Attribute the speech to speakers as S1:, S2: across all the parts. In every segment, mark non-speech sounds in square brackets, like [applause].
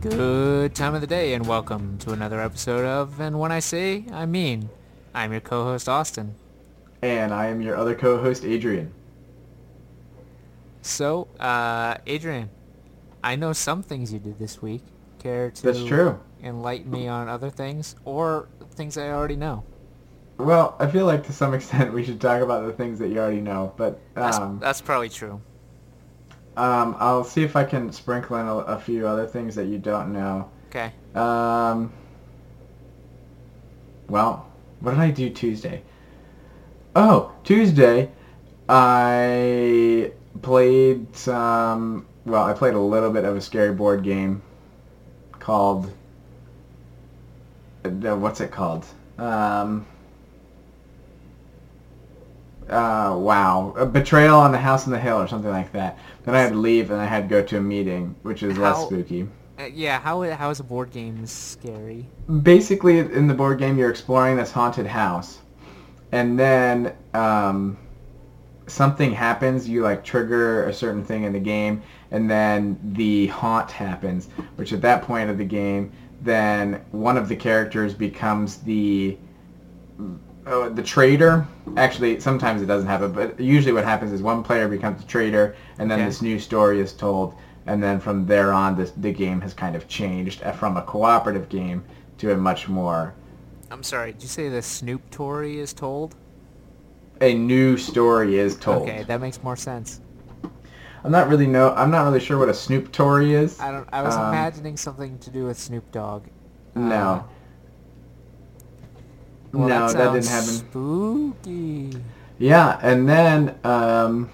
S1: Good time of the day and welcome to another episode of And When I Say, I Mean. I'm your co-host Austin.
S2: And I am your other co-host, Adrian.
S1: So, uh, Adrian, I know some things you did this week. Care to
S2: That's true.
S1: enlighten me on other things or things I already know?
S2: Well, I feel like to some [laughs] extent we should talk about the things that you already know, but
S1: That's,
S2: um,
S1: that's probably true.
S2: Um, I'll see if I can sprinkle in a, a few other things that you don't know.
S1: Okay.
S2: Um, well, what did I do Tuesday? Oh, Tuesday, I played some. Well, I played a little bit of a scary board game called. Uh, what's it called? Um. Uh, wow, a betrayal on the house on the hill or something like that. Then I had to leave and I had to go to a meeting, which is less spooky.
S1: Uh, yeah, how how is a board game scary?
S2: basically in the board game you're exploring this haunted house and then um, something happens you like trigger a certain thing in the game and then the haunt happens which at that point of the game then one of the characters becomes the uh, the traitor actually sometimes it doesn't happen but usually what happens is one player becomes a traitor and then
S1: Okay.
S2: this new story is told and then from there on this, the game has kind of changed uh, from a cooperative game to a much more
S1: I'm sorry, did you say the Snoop Tory is told?
S2: a new story is told.
S1: Okay, that makes more sense.
S2: I'm not really know I'm not really sure what a Snoop Tory is.
S1: I don't. I was
S2: Um,
S1: imagining something to do with Snoop Dogg.
S2: no.
S1: Well,
S2: no,
S1: that,
S2: that, didn't happen.
S1: Spooky.
S2: Yeah, and then um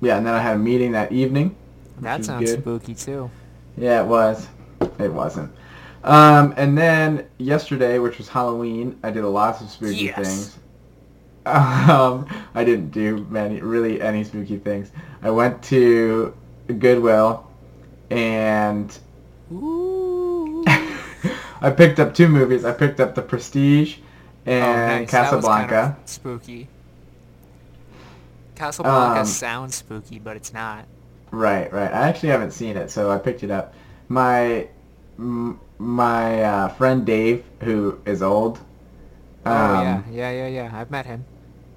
S2: yeah, and then I had a meeting that evening.
S1: That sounds
S2: good.
S1: spooky too.
S2: Yeah, it was. It wasn't. Um, and then yesterday, which was Halloween, I did a lot of spooky
S1: Yes.
S2: things. [laughs] Um, I didn't do many, really any spooky things. I went to Goodwill, and
S1: Ooh.
S2: I picked up two movies. I picked up The Prestige and
S1: oh, nice. Was kind
S2: Casablanca.
S1: of spooky. Casablanca
S2: Um,
S1: sounds spooky, but it's not.
S2: Right, right. I actually haven't seen it, so I picked it up. My m- my uh, friend Dave, who is old.
S1: oh
S2: um,
S1: yeah, yeah, yeah, yeah. I've met him.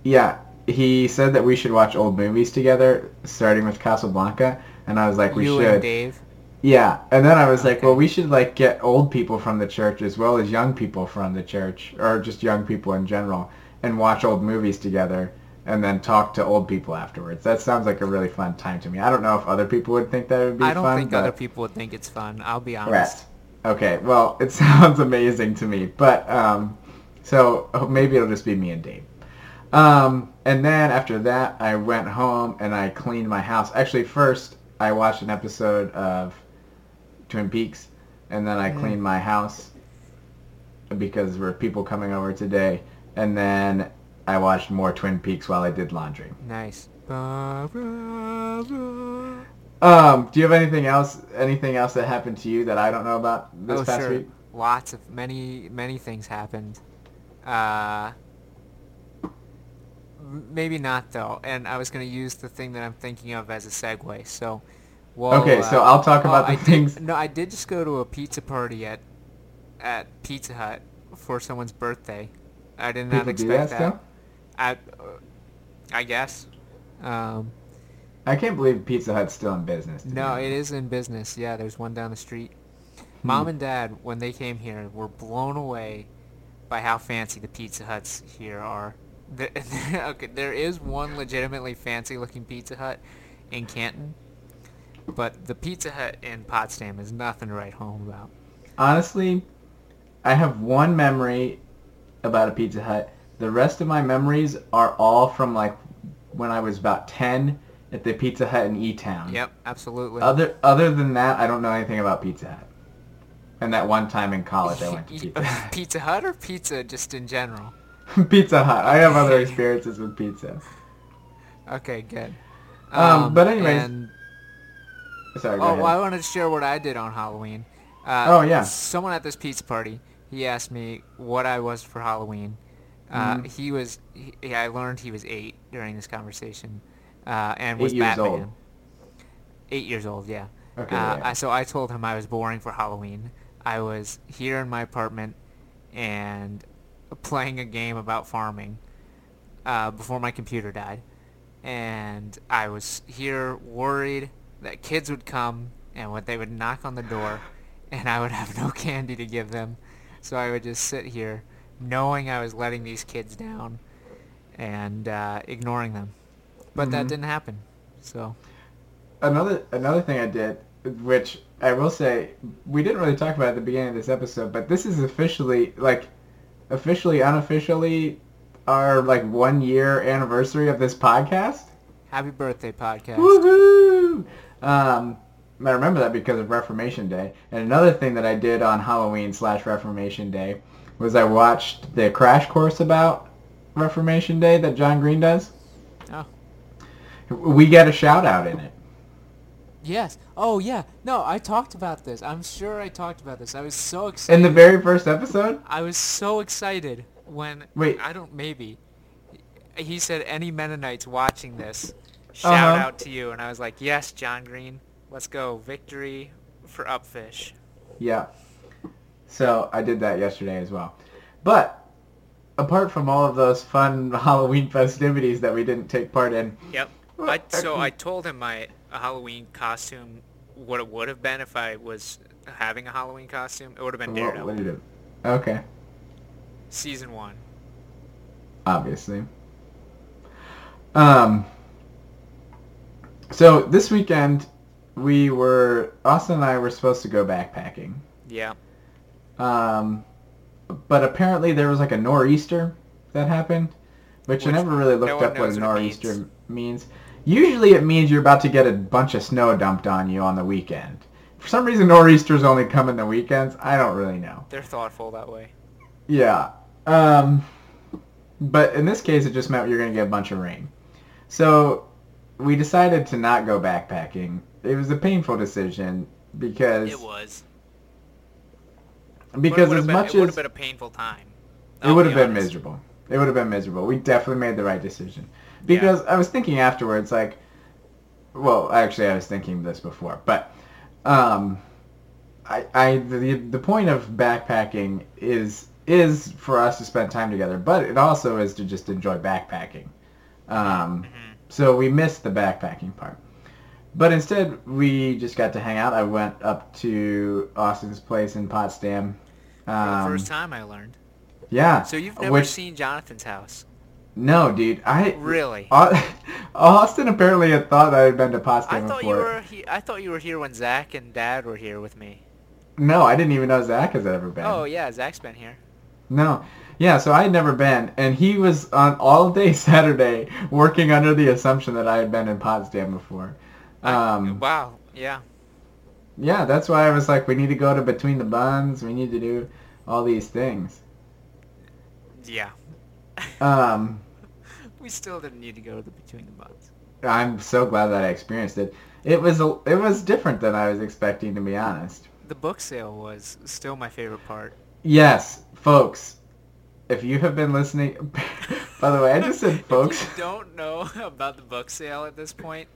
S2: Yeah, he said that we should watch old movies together, starting with Casablanca, and I was like, we
S1: you
S2: should.
S1: and Dave.
S2: Yeah, and then I was like, well, we should like get old people from the church as well as young people from the church, or just young people in general, and watch old movies together, and then talk to old people afterwards. That sounds like a really fun time to me. I don't know if other people would think that would be fun.
S1: I don't
S2: fun,
S1: think
S2: but
S1: other people would think it's fun. I'll be honest.
S2: Right. Okay. Well, it [laughs] sounds amazing to me, but um, so oh, maybe it'll just be me and Dave. Um, and then after that, I went home and I cleaned my house. Actually, first I watched an episode of Twin Peaks, and then I
S1: Mm.
S2: cleaned my house because there were people coming over today, and then I watched more Twin Peaks while I did laundry.
S1: Nice.
S2: Um, do you have anything else? Anything else that happened to you that I don't know about this
S1: oh
S2: past
S1: sure.
S2: week?
S1: Lots of many many things happened. Uh, maybe not though. And I was gonna use the thing that I'm thinking of as a segue. So, well,
S2: Okay, so I'll talk about the
S1: I
S2: things-
S1: Did, no, I did just go to a pizza party at at Pizza Hut for someone's birthday. I did not
S2: People
S1: expect
S2: that
S1: that. I, uh, I guess. Um,
S2: I can't believe Pizza Hut's still in business.
S1: no, it is in business. Yeah, there's one down the street.
S2: Hmm.
S1: Mom and Dad, when they came here, were blown away by how fancy the Pizza Huts here are. There, [laughs] okay, there is one legitimately fancy-looking Pizza Hut in Canton, but the Pizza Hut in Potsdam is nothing to write home about.
S2: Honestly, I have one memory about a Pizza Hut. The rest of my memories are all from like when I was about 10 at the Pizza Hut in E-Town.
S1: Yep, absolutely.
S2: Other other than that, I don't know anything about Pizza Hut. And that one time in college I went to Pizza [laughs] Hut.
S1: Pizza Hut or pizza just in general? [laughs]
S2: pizza Hut. I have other [laughs] experiences with pizza.
S1: Okay, good.
S2: Um, but anyways,
S1: and
S2: Sorry,
S1: Oh, well, I wanted to share what I did on Halloween. Uh,
S2: Oh, yeah.
S1: Someone at this pizza party, he asked me what I was for Halloween. Uh,
S2: Mhm.
S1: He was. He, I learned he was eight during this conversation, uh, and was
S2: Eight years
S1: Batman.
S2: old.
S1: Eight years old, yeah.
S2: Okay.
S1: Uh,
S2: yeah.
S1: So I told him I was boring for Halloween. I was here in my apartment and playing a game about farming uh, before my computer died. And I was here worried that kids would come and what they would knock on the door and I would have no candy to give them. So I would just sit here knowing I was letting these kids down and uh, ignoring them. But that
S2: Mhm.
S1: didn't happen. So
S2: another another thing I did, which I will say we didn't really talk about at the beginning of this episode, but this is officially like officially unofficially our like one year anniversary of this podcast.
S1: happy birthday podcast.
S2: Woohoo! Um, I remember that because of Reformation Day. And another thing that I did on Halloween slash Reformation Day was I watched the crash course about Reformation Day that John Green does.
S1: Oh.
S2: We get a shout out in it.
S1: Yes. Oh, yeah. No, I talked about this. I'm sure I talked about this. I was so excited.
S2: In the very first episode?
S1: I was so excited when...
S2: Wait.
S1: I don't... Maybe. He said, any Mennonites watching this, shout
S2: Uh-huh.
S1: out to you. And I was like, yes, John Green. Let's go. Victory for Upfish.
S2: Yeah. So I did that yesterday as well. But apart from all of those fun [laughs] Halloween festivities that we didn't take part in,
S1: Yep. I, so I told him my Halloween costume, what it would have been if I was having a Halloween costume. It would have been Daredevil.
S2: what do? Okay,
S1: Season one.
S2: obviously. Um. So this weekend, we were Austin and I were supposed to go backpacking.
S1: Yeah.
S2: Um, but apparently there was like a nor'easter that happened, which,
S1: Which
S2: I never really looked
S1: one
S2: up what a nor'easter
S1: means.
S2: means. Usually it means you're about to get a bunch of snow dumped on you on the weekend. For some reason nor'easters only come in the weekends. I don't really know.
S1: They're thoughtful that way.
S2: Yeah. Um, but in this case it just meant you're going to get a bunch of rain. So we decided to not go backpacking. It was a painful decision because
S1: It was.
S2: because
S1: it
S2: as
S1: would've
S2: much
S1: as it would have been a painful time.
S2: It
S1: I'll
S2: would
S1: be
S2: have been
S1: honest.
S2: miserable. It would have been miserable. We definitely made the right decision. Because I was thinking afterwards, like, well, actually, I was thinking this before, but um, I, I the the point of backpacking is is for us to spend time together, but it also is to just enjoy backpacking. Um,
S1: Mhm.
S2: So we missed the backpacking part. But instead, we just got to hang out. I went up to Austin's place in Potsdam. Um,
S1: the first time I learned.
S2: yeah.
S1: So you've never
S2: which-
S1: seen Jonathan's house?
S2: No, dude. I
S1: Really? [laughs]
S2: Austin apparently had thought I had been to
S1: I
S2: Potsdam
S1: thought
S2: before.
S1: you were he- I thought you were here when Zach and Dad were here with me.
S2: No, I didn't even know Zach has ever been.
S1: Oh yeah, Zach's been here.
S2: No. Yeah, so I had never been, and he was on all day [laughs] Saturday working under the assumption that I had been in Potsdam before. Um,
S1: wow. Yeah.
S2: yeah, that's why I was like, we need to go to Between the Buns. We need to do all these things.
S1: Yeah.
S2: Um, [laughs]
S1: we still didn't need to go to the between the buns.
S2: I'm so glad that I experienced it. It was a, it was different than I was expecting, to be honest.
S1: The book sale was still my favorite part.
S2: Yes, folks. If you have been listening, [laughs] by the way, I just said folks.
S1: If you don't know [laughs] about the book sale at this point,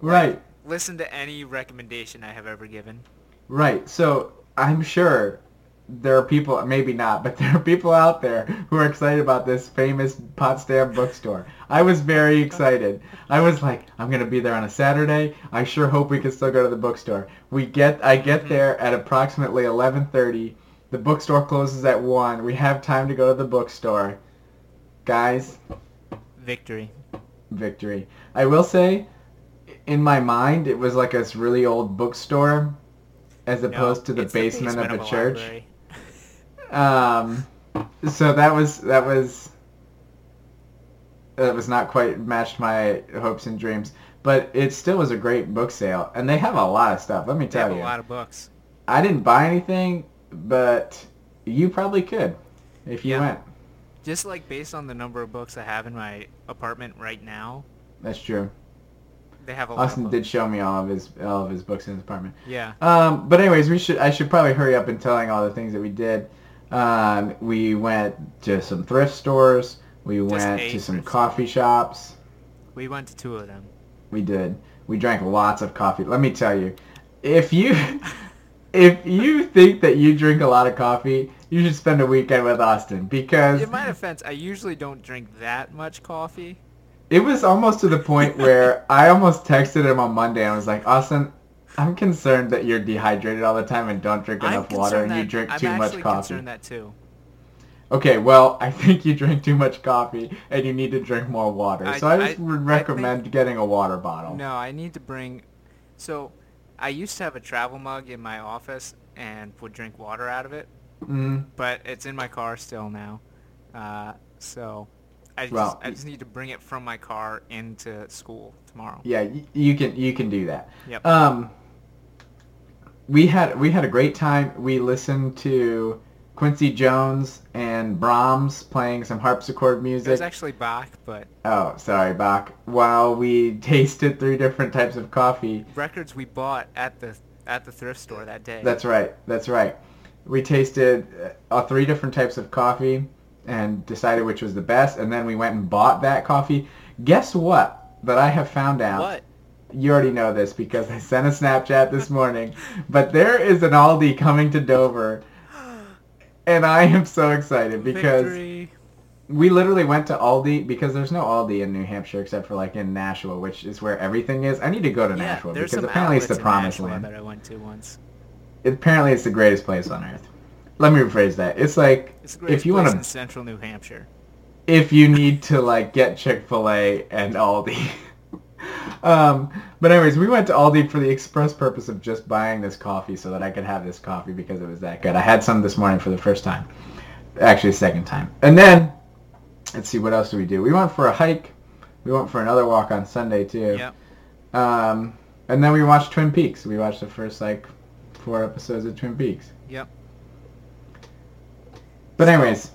S2: Right,
S1: listen to any recommendation I have ever given.
S2: right. So I'm sure there are people, maybe not, but [laughs] there are people out there who are excited about this famous Potsdam bookstore. I was very excited. I was like, I'm gonna be there on a Saturday. I sure hope we can still go to the bookstore. We get, I get mm-hmm. there at approximately 11:30. The bookstore closes at one. We have time to go to the bookstore. Guys,
S1: Victory.
S2: victory. I will say, in my mind, it was like this really old bookstore, as
S1: No,
S2: opposed to the
S1: it's
S2: basement, of a,
S1: a
S2: church. [laughs] Um, so that was that was that was not quite matched my hopes and dreams, but it still was a great book sale, and they have a lot of stuff. Let me
S1: They
S2: tell
S1: have
S2: you,
S1: a lot of books.
S2: I didn't buy anything, but you probably could if you
S1: Yeah.
S2: went.
S1: Just like based on the number of books I have in my apartment right now,
S2: That's true.
S1: they have a lot
S2: Austin did show me all of his all of his books in his apartment.
S1: Yeah.
S2: Um, but anyways, we should I should probably hurry up in telling all the things that we did. Um, we went to some thrift stores. We went to some coffee shops.
S1: We went to two of them.
S2: We did. We drank lots of coffee. Let me tell you, if you [laughs] if you think that you drink a lot of coffee, you should spend a weekend with Austin because
S1: In my defense, I usually don't drink that much coffee.
S2: it was almost to the point where [laughs] I almost texted him on Monday and was like, Austin, I'm concerned that you're dehydrated all the time and don't drink
S1: I'm
S2: enough water and you drink
S1: I'm
S2: too much coffee.
S1: concerned that too.
S2: Okay, well, I think you drink too much coffee and you need to drink more water.
S1: I-
S2: so I just
S1: I-
S2: would
S1: I
S2: recommend getting a water bottle.
S1: No, I need to bring. So, I used to have a travel mug in my office and would drink water out of it,
S2: Mm,
S1: but it's in my car still now. Uh, so, I just,
S2: Well,
S1: I just need to bring it from my car into school tomorrow.
S2: yeah, y- you can you can do that.
S1: Yep.
S2: Um, we had we had a great time. We listened to Quincy Jones and Brahms playing some harpsichord music.
S1: it was actually Bach, but
S2: Oh, sorry, Bach. While we [laughs] tasted three different types of coffee.
S1: records we bought at the at the thrift store that day.
S2: That's right. That's right. We tasted uh, uh, three different types of coffee and decided which was the best, and then we went and bought that coffee. Guess what? That I have found out.
S1: what?
S2: You already know this because I sent a Snapchat this [laughs] morning. But there is an Aldi coming to Dover, and I am so excited because
S1: Victory.
S2: we literally went to Aldi because there's no Aldi in New Hampshire except for like in Nashua, which is where everything is. I need to go to
S1: Yeah,
S2: Nashua because apparently it's the promised
S1: Nashua
S2: land.
S1: that I went to once.
S2: apparently it's the greatest place on earth. Let me rephrase that. It's like
S1: It's
S2: if you want to,
S1: central New Hampshire.
S2: if you need to like get Chick Fil A and Aldi. [laughs] um, but anyways, we went to Aldi for the express purpose of just buying this coffee so that I could have this coffee because it was that good. I had some this morning for the first time, actually second time. And then let's see what else do we do. We went for a hike. We went for another walk on Sunday too.
S1: Yep.
S2: Um, and then we watched Twin Peaks. We watched the first like four episodes of Twin Peaks.
S1: Yep.
S2: But anyways,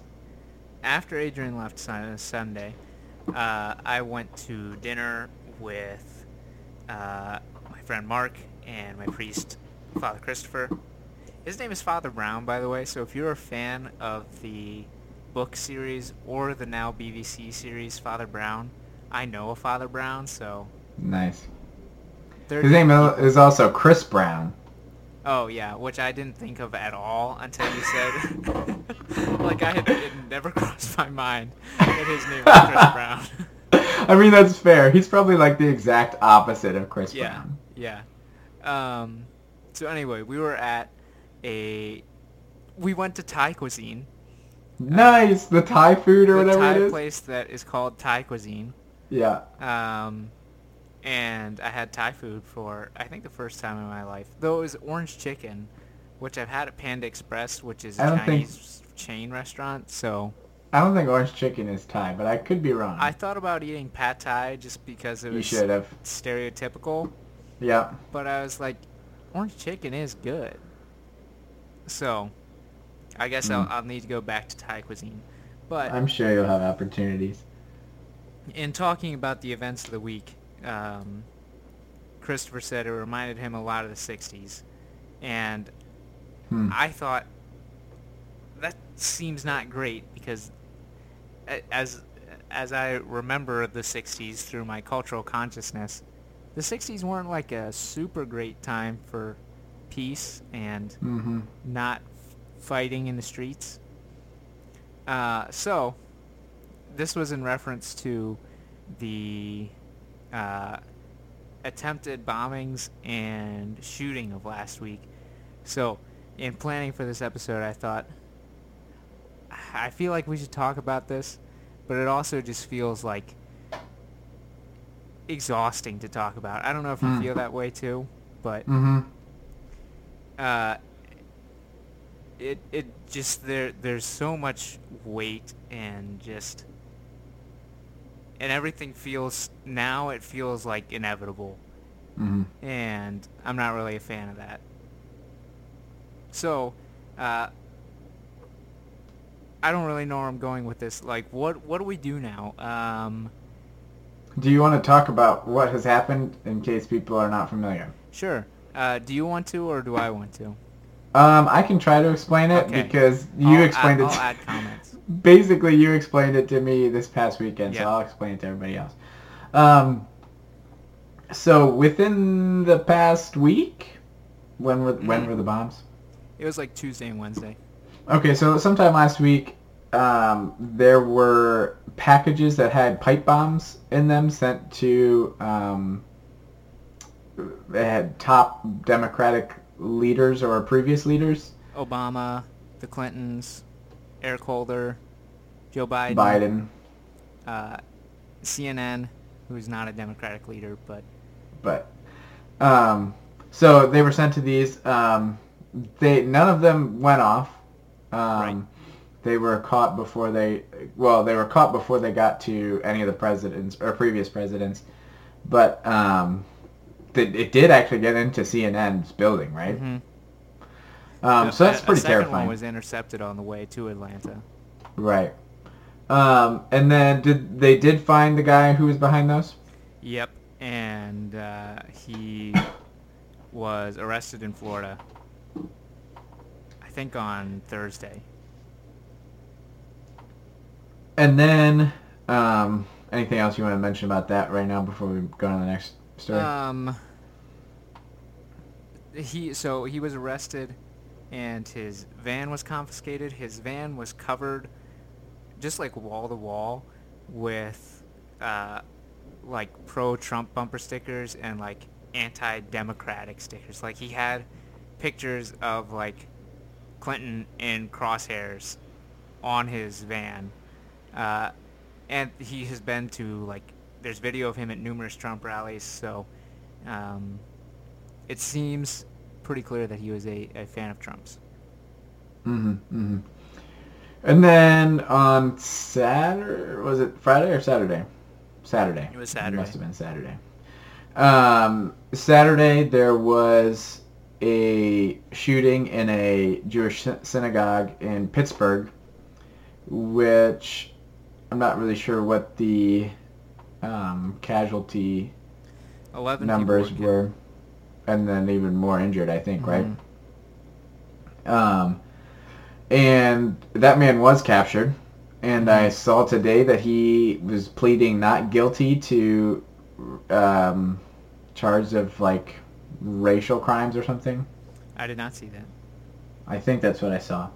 S1: after Adrian left Sunday, uh, I went to dinner with uh, my friend Mark and my priest, Father Christopher. His name is Father Brown, by the way. So if you're a fan of the book series or the now BBC series Father Brown, I know a Father Brown, so
S2: nice. His name is also Chris Brown.
S1: Oh yeah, which I didn't think of at all until you said. [laughs] like I had, it never [laughs] crossed my mind that his name was Chris [laughs] Brown. [laughs]
S2: I mean, that's fair. He's probably like the exact opposite of Chris
S1: yeah,
S2: Brown.
S1: yeah. Um, so anyway, we were at a, we went to Thai cuisine,
S2: Nice, the Thai food or whatever
S1: Thai
S2: it is.
S1: place that is called Thai cuisine.
S2: Yeah.
S1: Um, and I had Thai food for I think the first time in my life. Though it was orange chicken, which I've had at Panda Express, which is a
S2: don't think-
S1: Chinese chain restaurant. So
S2: I don't think orange chicken is Thai, but I could be wrong.
S1: I thought about eating pad Thai just because it was
S2: should have.
S1: stereotypical,
S2: Yeah.
S1: but I was like, orange chicken is good. So, I guess I'll,
S2: Mm.
S1: I'll need to go back to Thai cuisine. But
S2: I'm sure you'll have opportunities.
S1: in talking about the events of the week, um, Christopher said it reminded him a lot of the 60s. And
S2: Hmm.
S1: I thought, that seems not great because as as I remember the 60s through my cultural consciousness, the 60s weren't like a super great time for peace and
S2: Mm-hmm.
S1: not fighting in the streets. Uh, so, this was in reference to the uh, attempted bombings and shooting of last week. So, in planning for this episode, I thought, I feel like we should talk about this, but it also just feels like exhausting to talk about. I don't know if you
S2: Hmm.
S1: feel that way too, but
S2: Mm-hmm.
S1: uh, it it just there there's so much weight and just and everything feels now it feels like inevitable
S2: Mm-hmm.
S1: and I'm not really a fan of that. So, uh, I don't really know where I'm going with this. Like, what what do we do now? Um,
S2: Do you want to talk about what has happened in case people are not familiar?
S1: sure. Uh, do you want to, or do I want to?
S2: Um, I can try to explain it
S1: Okay.
S2: because you
S1: I'll
S2: explained
S1: add,
S2: it.
S1: I'll
S2: to-
S1: add [laughs] comments.
S2: basically you explained it to me this past weekend,
S1: Yeah.
S2: so I'll explain it to everybody else. Um, so within the past week, When were when
S1: Mm.
S2: were the bombs?
S1: It was like Tuesday and Wednesday.
S2: Okay, so sometime last week, um, there were packages that had pipe bombs in them sent to. Um, they had top Democratic leaders or previous leaders.
S1: Obama, the Clintons, Eric Holder, Joe Biden,
S2: Biden,
S1: Uh, CNN, who's not a Democratic leader, but
S2: but um, so they were sent to these. Um, they none of them went off. Um,
S1: Right.
S2: They were caught before they well they were caught before they got to any of the presidents or previous presidents, but um, th- it did actually get into CNN's building, right?
S1: Mhm.
S2: Um, so that's pretty
S1: a second
S2: terrifying,
S1: one was intercepted on the way to Atlanta.
S2: right? Um, and then did they did find the guy who was behind those?
S1: Yep, and uh, he [coughs] was arrested in Florida. Think on Thursday.
S2: And then, um, anything else you want to mention about that right now before we go on to the next story?
S1: Um, he so he was arrested, and his van was confiscated. His van was covered, just like wall to wall, with uh, like pro-Trump bumper stickers and like anti-democratic stickers. Like he had pictures of like Clinton in crosshairs on his van. Uh, and he has been to like there's video of him at numerous Trump rallies, so um, it seems pretty clear that he was a, a fan of Trump's.
S2: mm-hmm, mm-hmm. And then on Saturday, was it Friday or Saturday? Saturday.
S1: It was
S2: It
S1: Saturday.
S2: must have been Saturday. Um, Saturday there was a shooting in a Jewish synagogue in Pittsburgh, which I'm not really sure what the um, casualty
S1: Eleven
S2: numbers
S1: were,
S2: and then even more injured, I think,
S1: Mhm.
S2: right? Um, and that man was captured, and I
S1: Mhm.
S2: saw today that he was pleading not guilty to um, charges of like racial crimes or something.
S1: I did not see that.
S2: I think that's what I saw,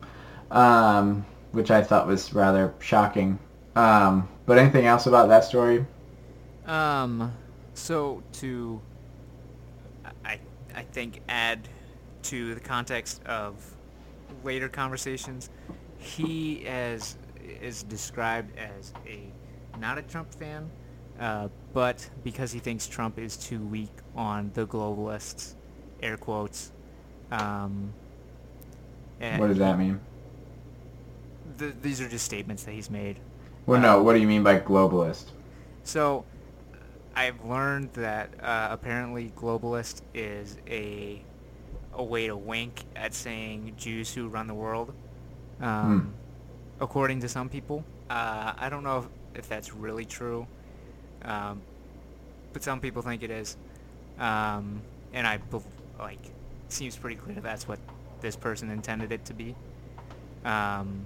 S2: um, which I thought was rather shocking. Um, but anything else about that story?
S1: Um, so to, I, I think add to the context of later conversations, he as is described as a not a Trump fan, uh, but because he thinks Trump is too weak on the globalists, air quotes. Um, and
S2: What does that mean?
S1: th- these are just statements that he's made.
S2: Well, no. What do you mean by globalist?
S1: So, I've learned that uh, apparently globalist is a a way to wink at saying Jews who run the world. Um, According to some people, uh, I don't know if, if that's really true, um, but some people think it is, um, and I like seems pretty clear that's what this person intended it to be. Um,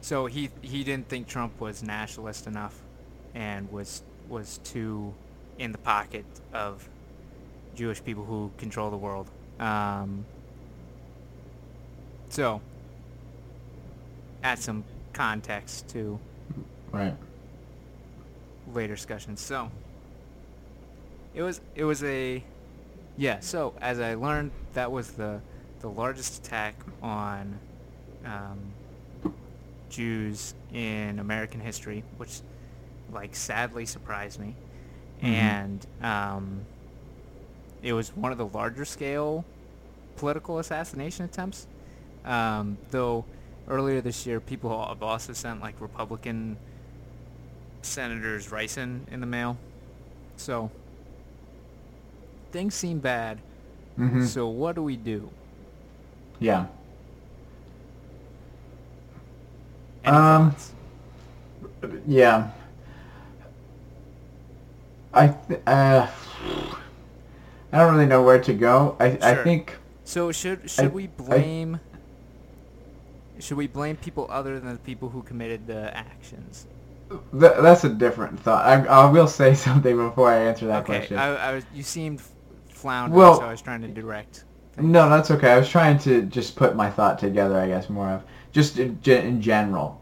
S1: so he he didn't think Trump was nationalist enough, and was was too in the pocket of Jewish people who control the world. Um, so add some context to
S2: Right.
S1: Later discussions. So it was it was a yeah. So as I learned, that was the the largest attack on um, Jews in American history, which like sadly surprised me,
S2: Mhm.
S1: and um, it was one of the larger scale political assassination attempts. Um, though earlier this year, people have also sent like Republican senators ricin in the mail. So things seem bad.
S2: hmm
S1: So what do we do?
S2: Yeah.
S1: Any
S2: Um,
S1: thoughts?
S2: Yeah. I uh, I don't really know where to go. I I think
S1: So should should
S2: I-
S1: we
S2: I-
S1: blame? should we blame people other than the people who committed the actions?
S2: Th- that's a different thought. I I will say [laughs] something before I answer that
S1: okay,
S2: question.
S1: I, I was, you seemed floundering,
S2: Well-
S1: so I was trying to direct.
S2: No, that's okay. I was trying to just put my thought together, I guess, more of just in, in general.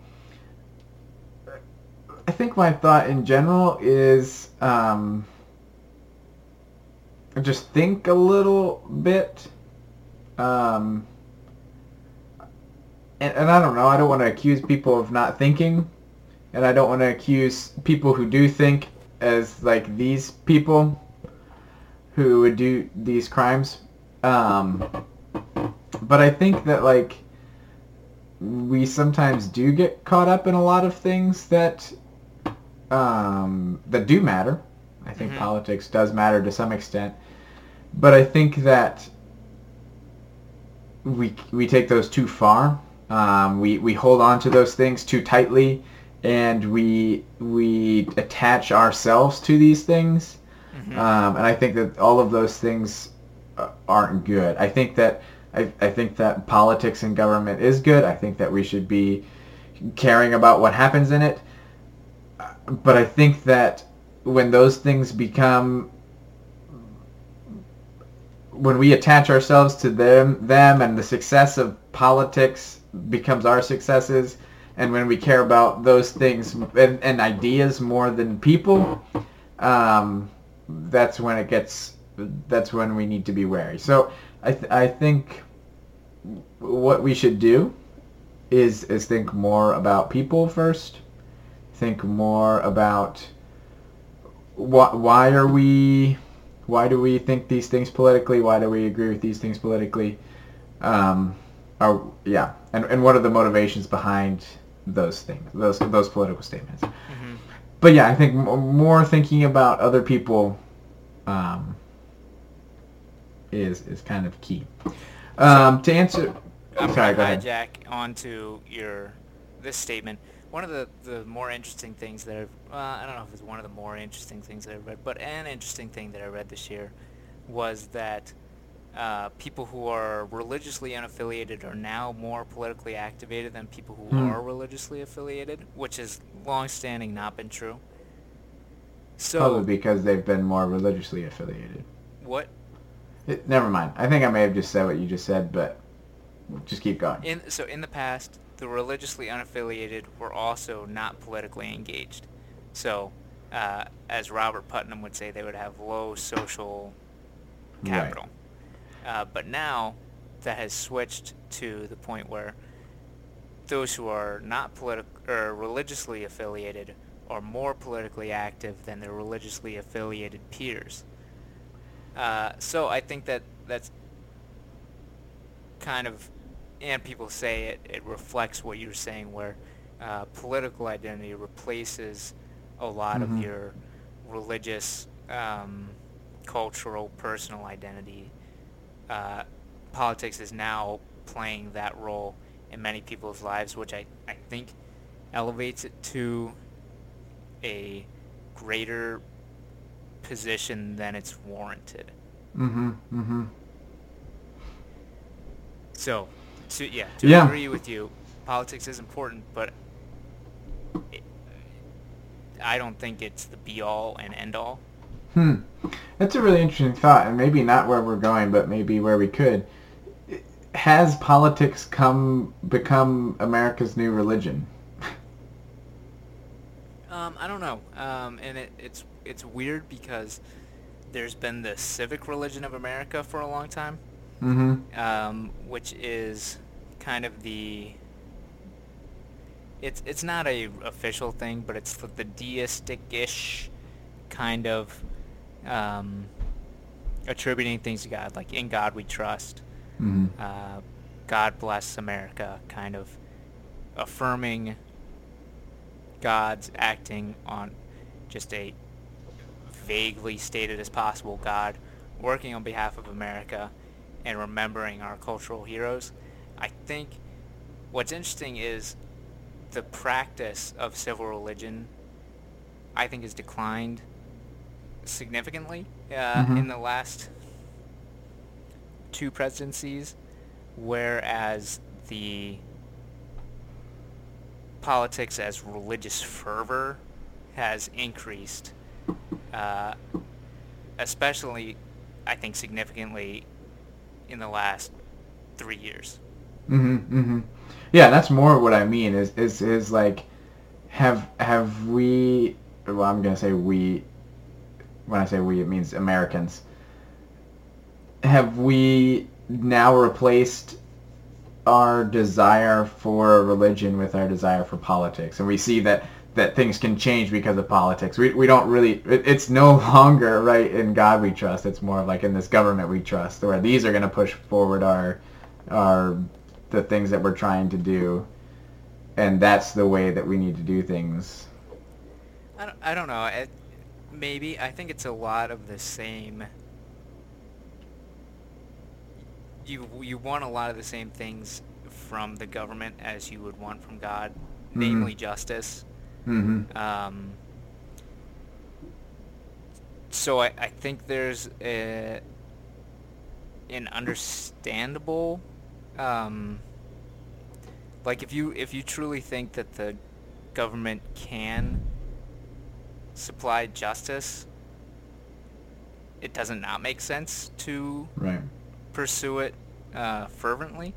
S2: I think my thought in general is um, just think a little bit. Um, and, and I don't know. I don't want to accuse people of not thinking, and I don't want to accuse people who do think as like these people who would do these crimes. Um, but I think that like we sometimes do get caught up in a lot of things that um, that do matter. I think
S1: Mhm.
S2: politics does matter to some extent, but I think that we we take those too far. Um, we we hold on to those things too tightly, and we we attach ourselves to these things.
S1: Mhm.
S2: Um, and I think that all of those things uh, aren't good. I think that I, I think that politics and government is good. I think that we should be caring about what happens in it. But I think that when those things become when we attach ourselves to them them and the success of politics becomes our successes and when we care about those things and, and ideas more than people um, that's when it gets that's when we need to be wary. So i, th- I think what we should do is is think more about people first. Think more about why, why are we why do we think these things politically? Why do we agree with these things politically? Um, are yeah. And, and what are the motivations behind those things those those political statements
S1: Mhm.
S2: but yeah, I think m- more thinking about other people um, is is kind of key. Um, to answer,
S1: I'm
S2: sorry, go ahead.
S1: to hijack onto your this statement. One of the, the more interesting things that I've, uh, I don't know if it's one of the more interesting things that I've read, but an interesting thing that I read this year was that uh, people who are religiously unaffiliated are now more politically activated than people who
S2: Hmm.
S1: are religiously affiliated, which has long-standing not been true. So,
S2: Probably because they've been more religiously affiliated.
S1: what
S2: It, never mind. I think I may have just said what you just said, but just keep going.
S1: In so in the past, the religiously unaffiliated were also not politically engaged. So, uh, as Robert Putnam would say, they would have low social capital. Right. Uh, but now, that has switched to the point where those who are not politic or religiously affiliated are more politically active than their religiously affiliated peers. Uh, so I think that that's kind of, and people say it, it reflects what you're saying, where uh, political identity replaces a lot
S2: Mhm.
S1: of your religious, um, cultural, personal identity. Uh, politics is now playing that role in many people's lives, which I, I think elevates it to a greater position than it's warranted.
S2: Mm-hmm. Mm-hmm.
S1: So, yeah, to
S2: Yeah.
S1: agree with you, politics is important, but it, I don't think it's the be all and end all.
S2: Hmm. That's a really interesting thought, and maybe not where we're going, but maybe where we could. Has politics come become America's new religion?
S1: Um, I don't know, um, and it, it's it's weird because there's been the civic religion of America for a long time,
S2: Mm-hmm.
S1: um, which is kind of the it's it's not a official thing, but it's the, the deistic-ish kind of um, attributing things to God, like in God we trust,
S2: Mm-hmm.
S1: uh, God bless America, kind of affirming God's acting on just a vaguely stated as possible God working on behalf of America and remembering our cultural heroes. I think what's interesting is the practice of civil religion I think has declined significantly uh,
S2: Mhm.
S1: in the last two presidencies, whereas the politics as religious fervor has increased, uh, especially I think significantly in the last three years.
S2: Mhm. Mhm. Yeah, that's more what I mean. Is is is like, have have we? Well, I'm gonna say we. When I say we, it means Americans. Have we now replaced our desire for religion with our desire for politics, and we see that that things can change because of politics. We, we don't really, it, it's no [laughs] longer, right, in God we trust. It's more like in this government we trust, where these are going to push forward our, our, the things that we're trying to do. And that's the way that we need to do things.
S1: I don't, I don't know. It, maybe. I think it's a lot of the same. You, you want a lot of the same things from the government as you would want from God,
S2: Mm-hmm.
S1: namely justice.
S2: Mm-hmm.
S1: Um, so I, I think there's a, an understandable, um, like if you if you truly think that the government can supply justice, it doesn't not make sense to
S2: Right.
S1: pursue it uh, fervently.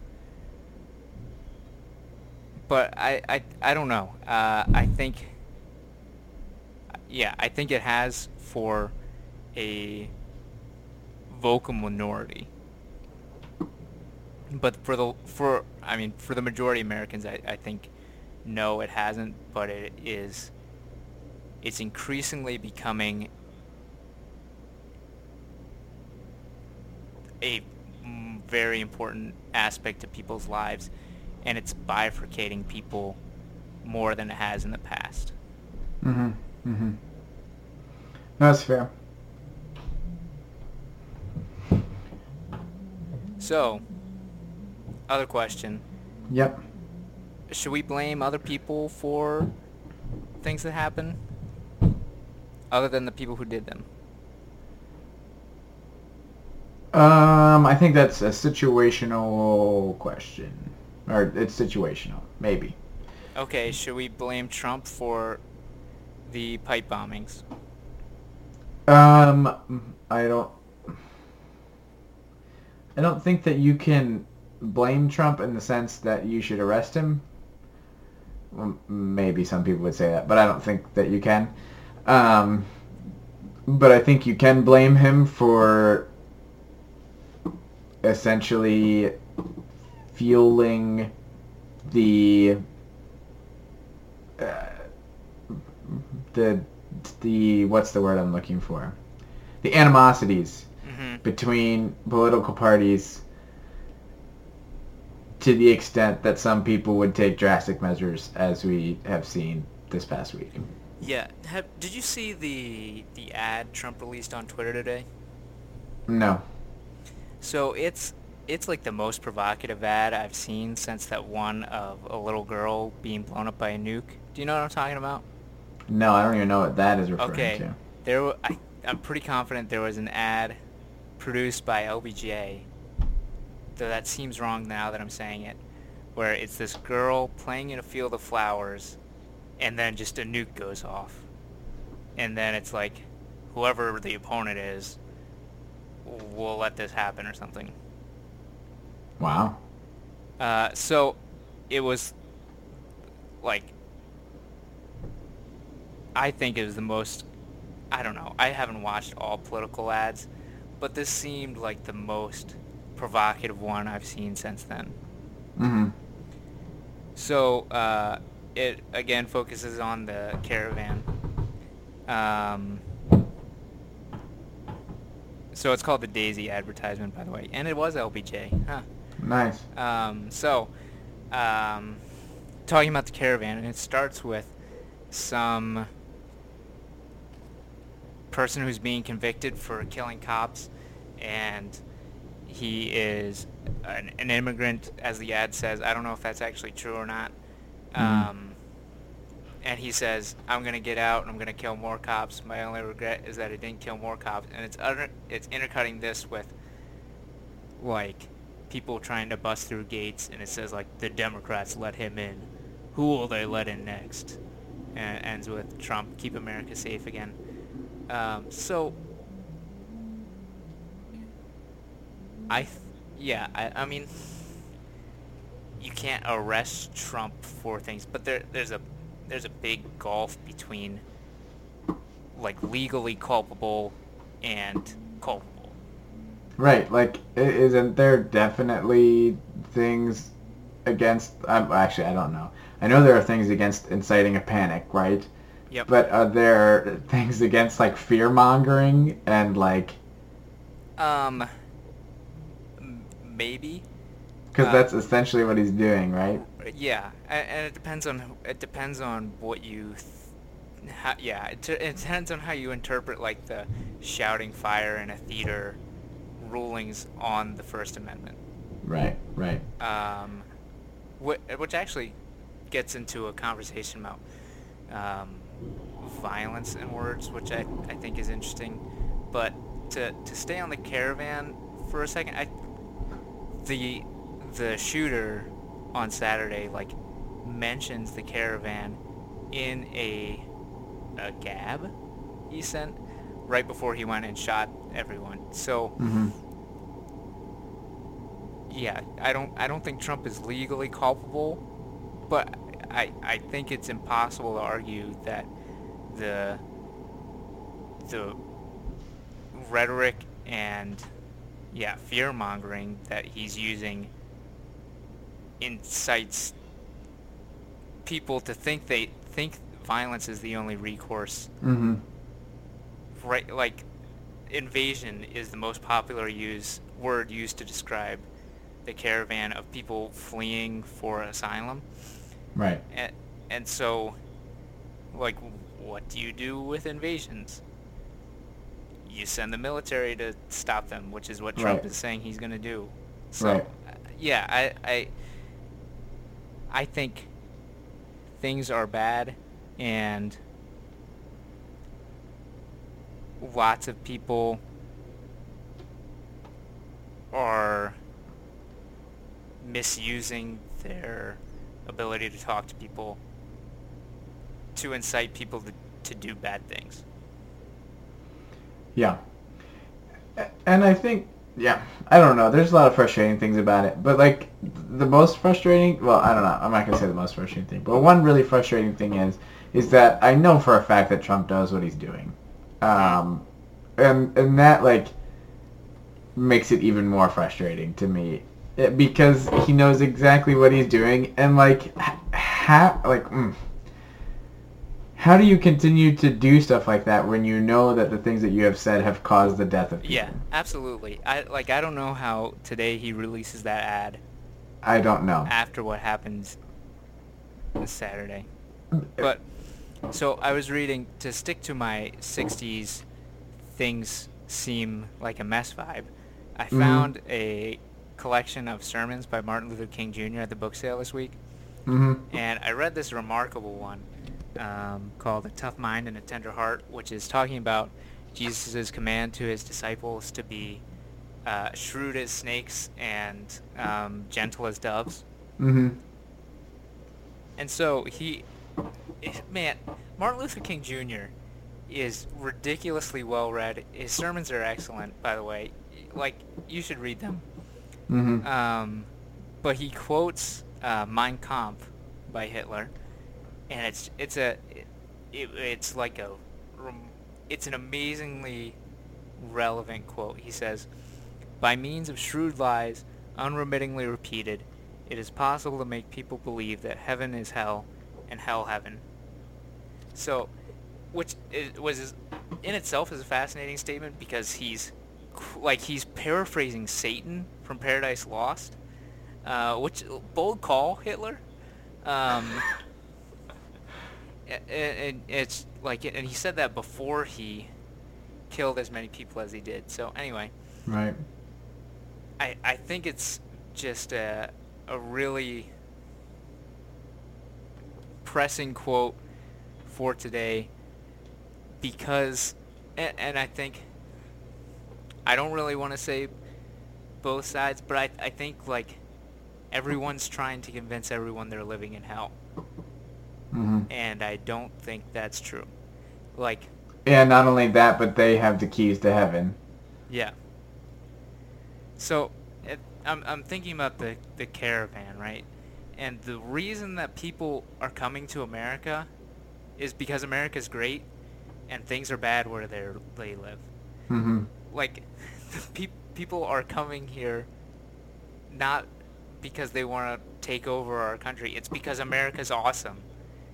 S1: But I, I, I don't know. Uh, I think, yeah, I think it has for a vocal minority. But for the for I mean for the majority of Americans, I, I think no, it hasn't. But it is. It's increasingly becoming a very important aspect of people's lives, and it's bifurcating people more than it has in the past.
S2: Mm-hmm. Mm-hmm. That's fair.
S1: So, other question:
S2: Yep.
S1: Should we blame other people for things that happen, other than the people who did them?
S2: Um, I think that's a situational question, or it's situational, maybe.
S1: Okay, should we blame Trump for the pipe bombings?
S2: Um, I don't. I don't think that you can blame Trump in the sense that you should arrest him. Maybe some people would say that, but I don't think that you can. Um, but I think you can blame him for essentially fueling the uh, the the what's the word I'm looking for? The animosities
S1: hmm
S2: between political parties to the extent that some people would take drastic measures as we have seen this past week.
S1: Yeah. Have, did you see the the ad Trump released on Twitter today?
S2: No.
S1: So it's it's like the most provocative ad I've seen since that one of a little girl being blown up by a nuke. Do you know what I'm talking about?
S2: No, I don't even know what that is referring
S1: Okay.
S2: to.
S1: There, I, I'm pretty confident there was an ad produced by LBJ. Though that seems wrong now that I'm saying it, where it's this girl playing in a field of flowers, and then just a nuke goes off, and then it's like, whoever the opponent is, will let this happen or something.
S2: Wow.
S1: Uh, so it was like I think it was the most I don't know. I haven't watched all political ads, but this seemed like the most provocative one I've seen since then.
S2: Mm-hmm.
S1: So uh, it again focuses on the caravan. Um, so it's called the Daisy advertisement, by the way, and it was LBJ. Huh.
S2: Nice.
S1: Um, so, um, talking about the caravan, and it starts with some person who's being convicted for killing cops, and he is an, an immigrant, as the ad says. I don't know if that's actually true or not.
S2: Mhm.
S1: Um, and he says, "I'm gonna get out and I'm gonna kill more cops. My only regret is that I didn't kill more cops." And it's utter, it's intercutting this with like people trying to bust through gates, and it says like the Democrats let him in. Who will they let in next? And it ends with Trump keep America safe again. Um, so I, th- yeah, I, I mean, you can't arrest Trump for things, but there, there's a, there's a big gulf between, like, legally culpable and culpable.
S2: Right, like, isn't there definitely things against, um, actually, I don't know. I know there are things against inciting a panic, right?
S1: Yep.
S2: But are there things against, like, fear-mongering and, like,
S1: Um, maybe.
S2: Because
S1: Uh,
S2: that's essentially what he's doing, right?
S1: Yeah, and it depends on it depends on what you, th- how, yeah, it, t- it depends on how you interpret like the shouting fire in a theater rulings on the First Amendment.
S2: Right, right.
S1: Um, wh- which actually gets into a conversation about um, violence in words, which I, I think is interesting. But to to stay on the caravan for a second, I the the shooter on Saturday like mentions the caravan in a a gab he sent right before he went and shot everyone. So
S2: hmm
S1: yeah, I don't I don't think Trump is legally culpable, but I I think it's impossible to argue that the the rhetoric and yeah, fear mongering that he's using incites people to think they think violence is the only recourse.
S2: hmm
S1: Right like invasion is the most popular use word used to describe the caravan of people fleeing for asylum.
S2: Right.
S1: And, and so, like, what do you do with invasions? You send the military to stop them, which is what Trump
S2: Right.
S1: is saying he's going to do. So,
S2: Right.
S1: uh, yeah, I, I, I think things are bad, and lots of people are misusing their ability to talk to people to incite people to, to do bad things.
S2: Yeah. And I think, yeah, I don't know. There's a lot of frustrating things about it. But, like, the most frustrating, well, I don't know. I'm not to say the most frustrating thing. But one really frustrating thing is, is that I know for a fact that Trump knows what he's doing. Um, and, and that, like, makes it even more frustrating to me. Because he knows exactly what he's doing. And, like, ha, like, mm, how do you continue to do stuff like that when you know that the things that you have said have caused the death of people?
S1: Yeah, absolutely. I like I don't know how today he releases that ad
S2: I don't know.
S1: after what happens this Saturday. But so I was reading to stick to my 60s things seem like a mess vibe. I
S2: Mhm.
S1: found a collection of sermons by Martin Luther King Jr. at the book sale this week.
S2: hmm
S1: And I read this remarkable one um, called A Tough Mind and a Tender Heart, which is talking about Jesus' command to his disciples to be uh, shrewd as snakes and um, gentle as doves.
S2: hmm
S1: And so he, man, Martin Luther King Jr. is ridiculously well read. His sermons are excellent, by the way. Like, you should read them.
S2: hmm
S1: Um, but he quotes uh, Mein Kampf by Hitler, and it's it's a it, it, it's like a it's an amazingly relevant quote. He says, "By means of shrewd lies, unremittingly repeated, it is possible to make people believe that heaven is hell and hell heaven." So, which is, was in itself is a fascinating statement because he's like he's paraphrasing Satan from Paradise Lost, uh, which bold call Hitler. Um, [laughs] and it's like, and he said that before he killed as many people as he did. So anyway,
S2: Right.
S1: I I think it's just a a really pressing quote for today because and, and I think I don't really want to say both sides, but I I think like everyone's trying to convince everyone they're living in hell,
S2: hmm
S1: and I don't think that's true. Like,
S2: Yeah, not only that, but they have the keys to heaven.
S1: yeah. So I'm I'm thinking about the the caravan, right? And the reason that people are coming to America is because America's great and things are bad where they they live.
S2: Mm-hmm.
S1: Like [laughs] pe- people are coming here not because they want to take over our country. It's because America's awesome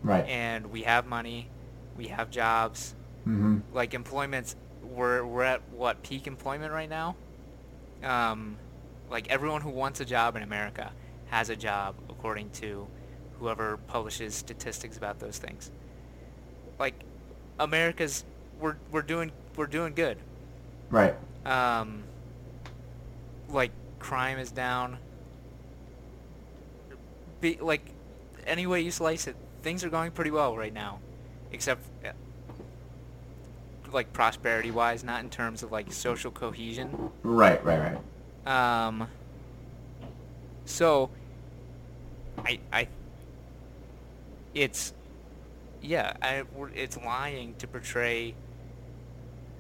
S2: Right.
S1: and we have money, we have jobs.
S2: mm-hmm.
S1: Like employment's we're we're at what peak employment right now. Um, like everyone who wants a job in America has a job according to whoever publishes statistics about those things. Like America's we're we're doing we're doing good.
S2: Right.
S1: Um, like crime is down. Be like any way you slice it, things are going pretty well right now, except uh, like prosperity wise, not in terms of like social cohesion.
S2: Right. Right. Right.
S1: Um, so I I it's yeah, I it's lying to portray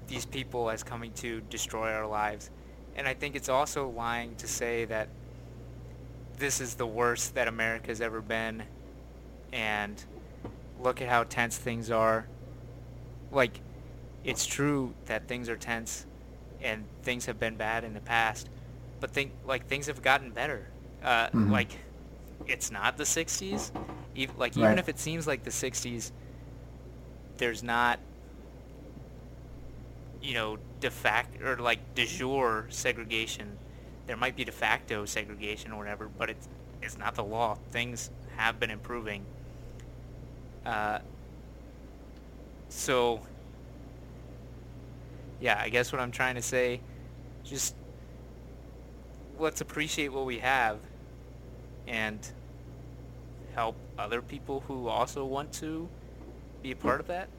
S1: these people as coming to destroy our lives. And I think it's also lying to say that this is the worst that America's ever been and look at how tense things are. Like it's true that things are tense and things have been bad in the past, but think like things have gotten better. Uh,
S2: Mhm.
S1: Like it's not the '60s. Even, like even
S2: Right.
S1: if it seems like the '60s, there's not, you know, de facto or like de jure segregation. There might be de facto segregation or whatever, but it's it's not the law. Things have been improving. Uh, so yeah, I guess what I'm trying to say, just let's appreciate what we have and help other people who also want to be a part of that.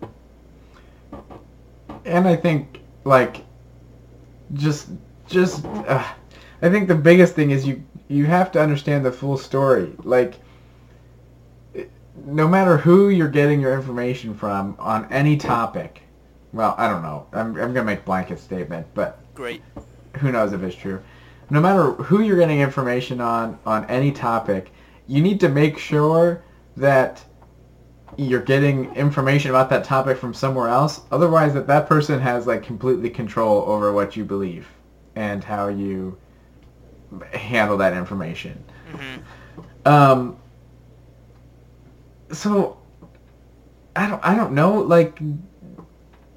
S2: And I think like just just uh, I think the biggest thing is you you have to understand the full story. Like no matter who you're getting your information from on any topic. Well, I don't know. I'm I'm going to make a blanket statement, but
S1: Great.
S2: who knows if it's true. No matter who you're getting information on on any topic, you need to make sure that you're getting information about that topic from somewhere else. Otherwise, that that person has like completely control over what you believe and how you handle that information.
S1: hmm
S2: Um, so I don't I don't know like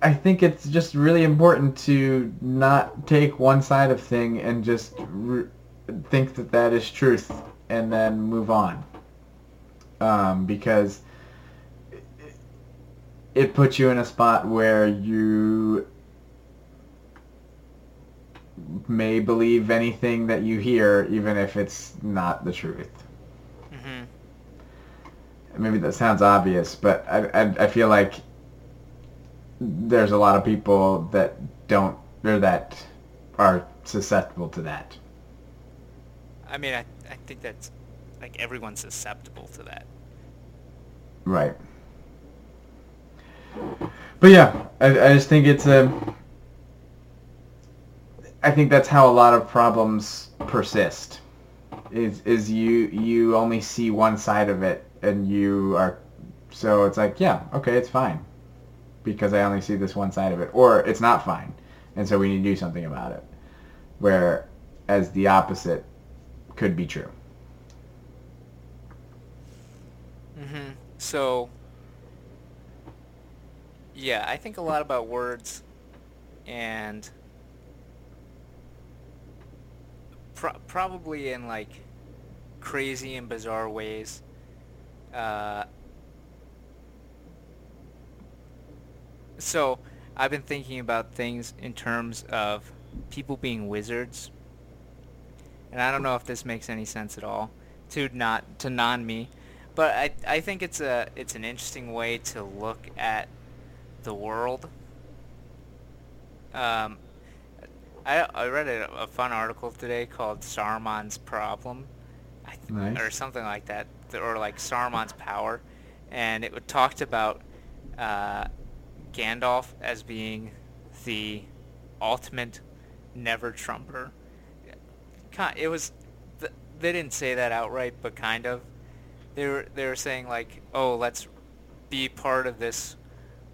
S2: I think it's just really important to not take one side of thing and just re- think that that is truth and then move on. Um, because it, it puts you in a spot where you may believe anything that you hear even if it's not the truth maybe that sounds obvious, but I, I, I feel like there's a lot of people that don't or that are susceptible to that.
S1: I mean, I, I think that's like everyone's susceptible to that.
S2: Right. But yeah, I, I just think it's a. I think that's how a lot of problems persist. Is is you you only see one side of it and you are, so it's like yeah okay it's fine, because I only see this one side of it, or it's not fine, and so we need to do something about it. Whereas the opposite could be true.
S1: hmm So, yeah, I think a lot about words and pro- probably in like crazy and bizarre ways. Uh, so, I've been thinking about things in terms of people being wizards. And I don't know if this makes any sense at all to not to non me, but I I think it's a it's an interesting way to look at the world. Um, I I read a, a fun article today called Saruman's Problem, I th-
S2: Nice.
S1: or something like that, th- or like Saruman's Power, and it talked about uh, Gandalf as being the ultimate never Trumper. It was they didn't say that outright, but kind of. They were they were saying like, oh, let's be part of this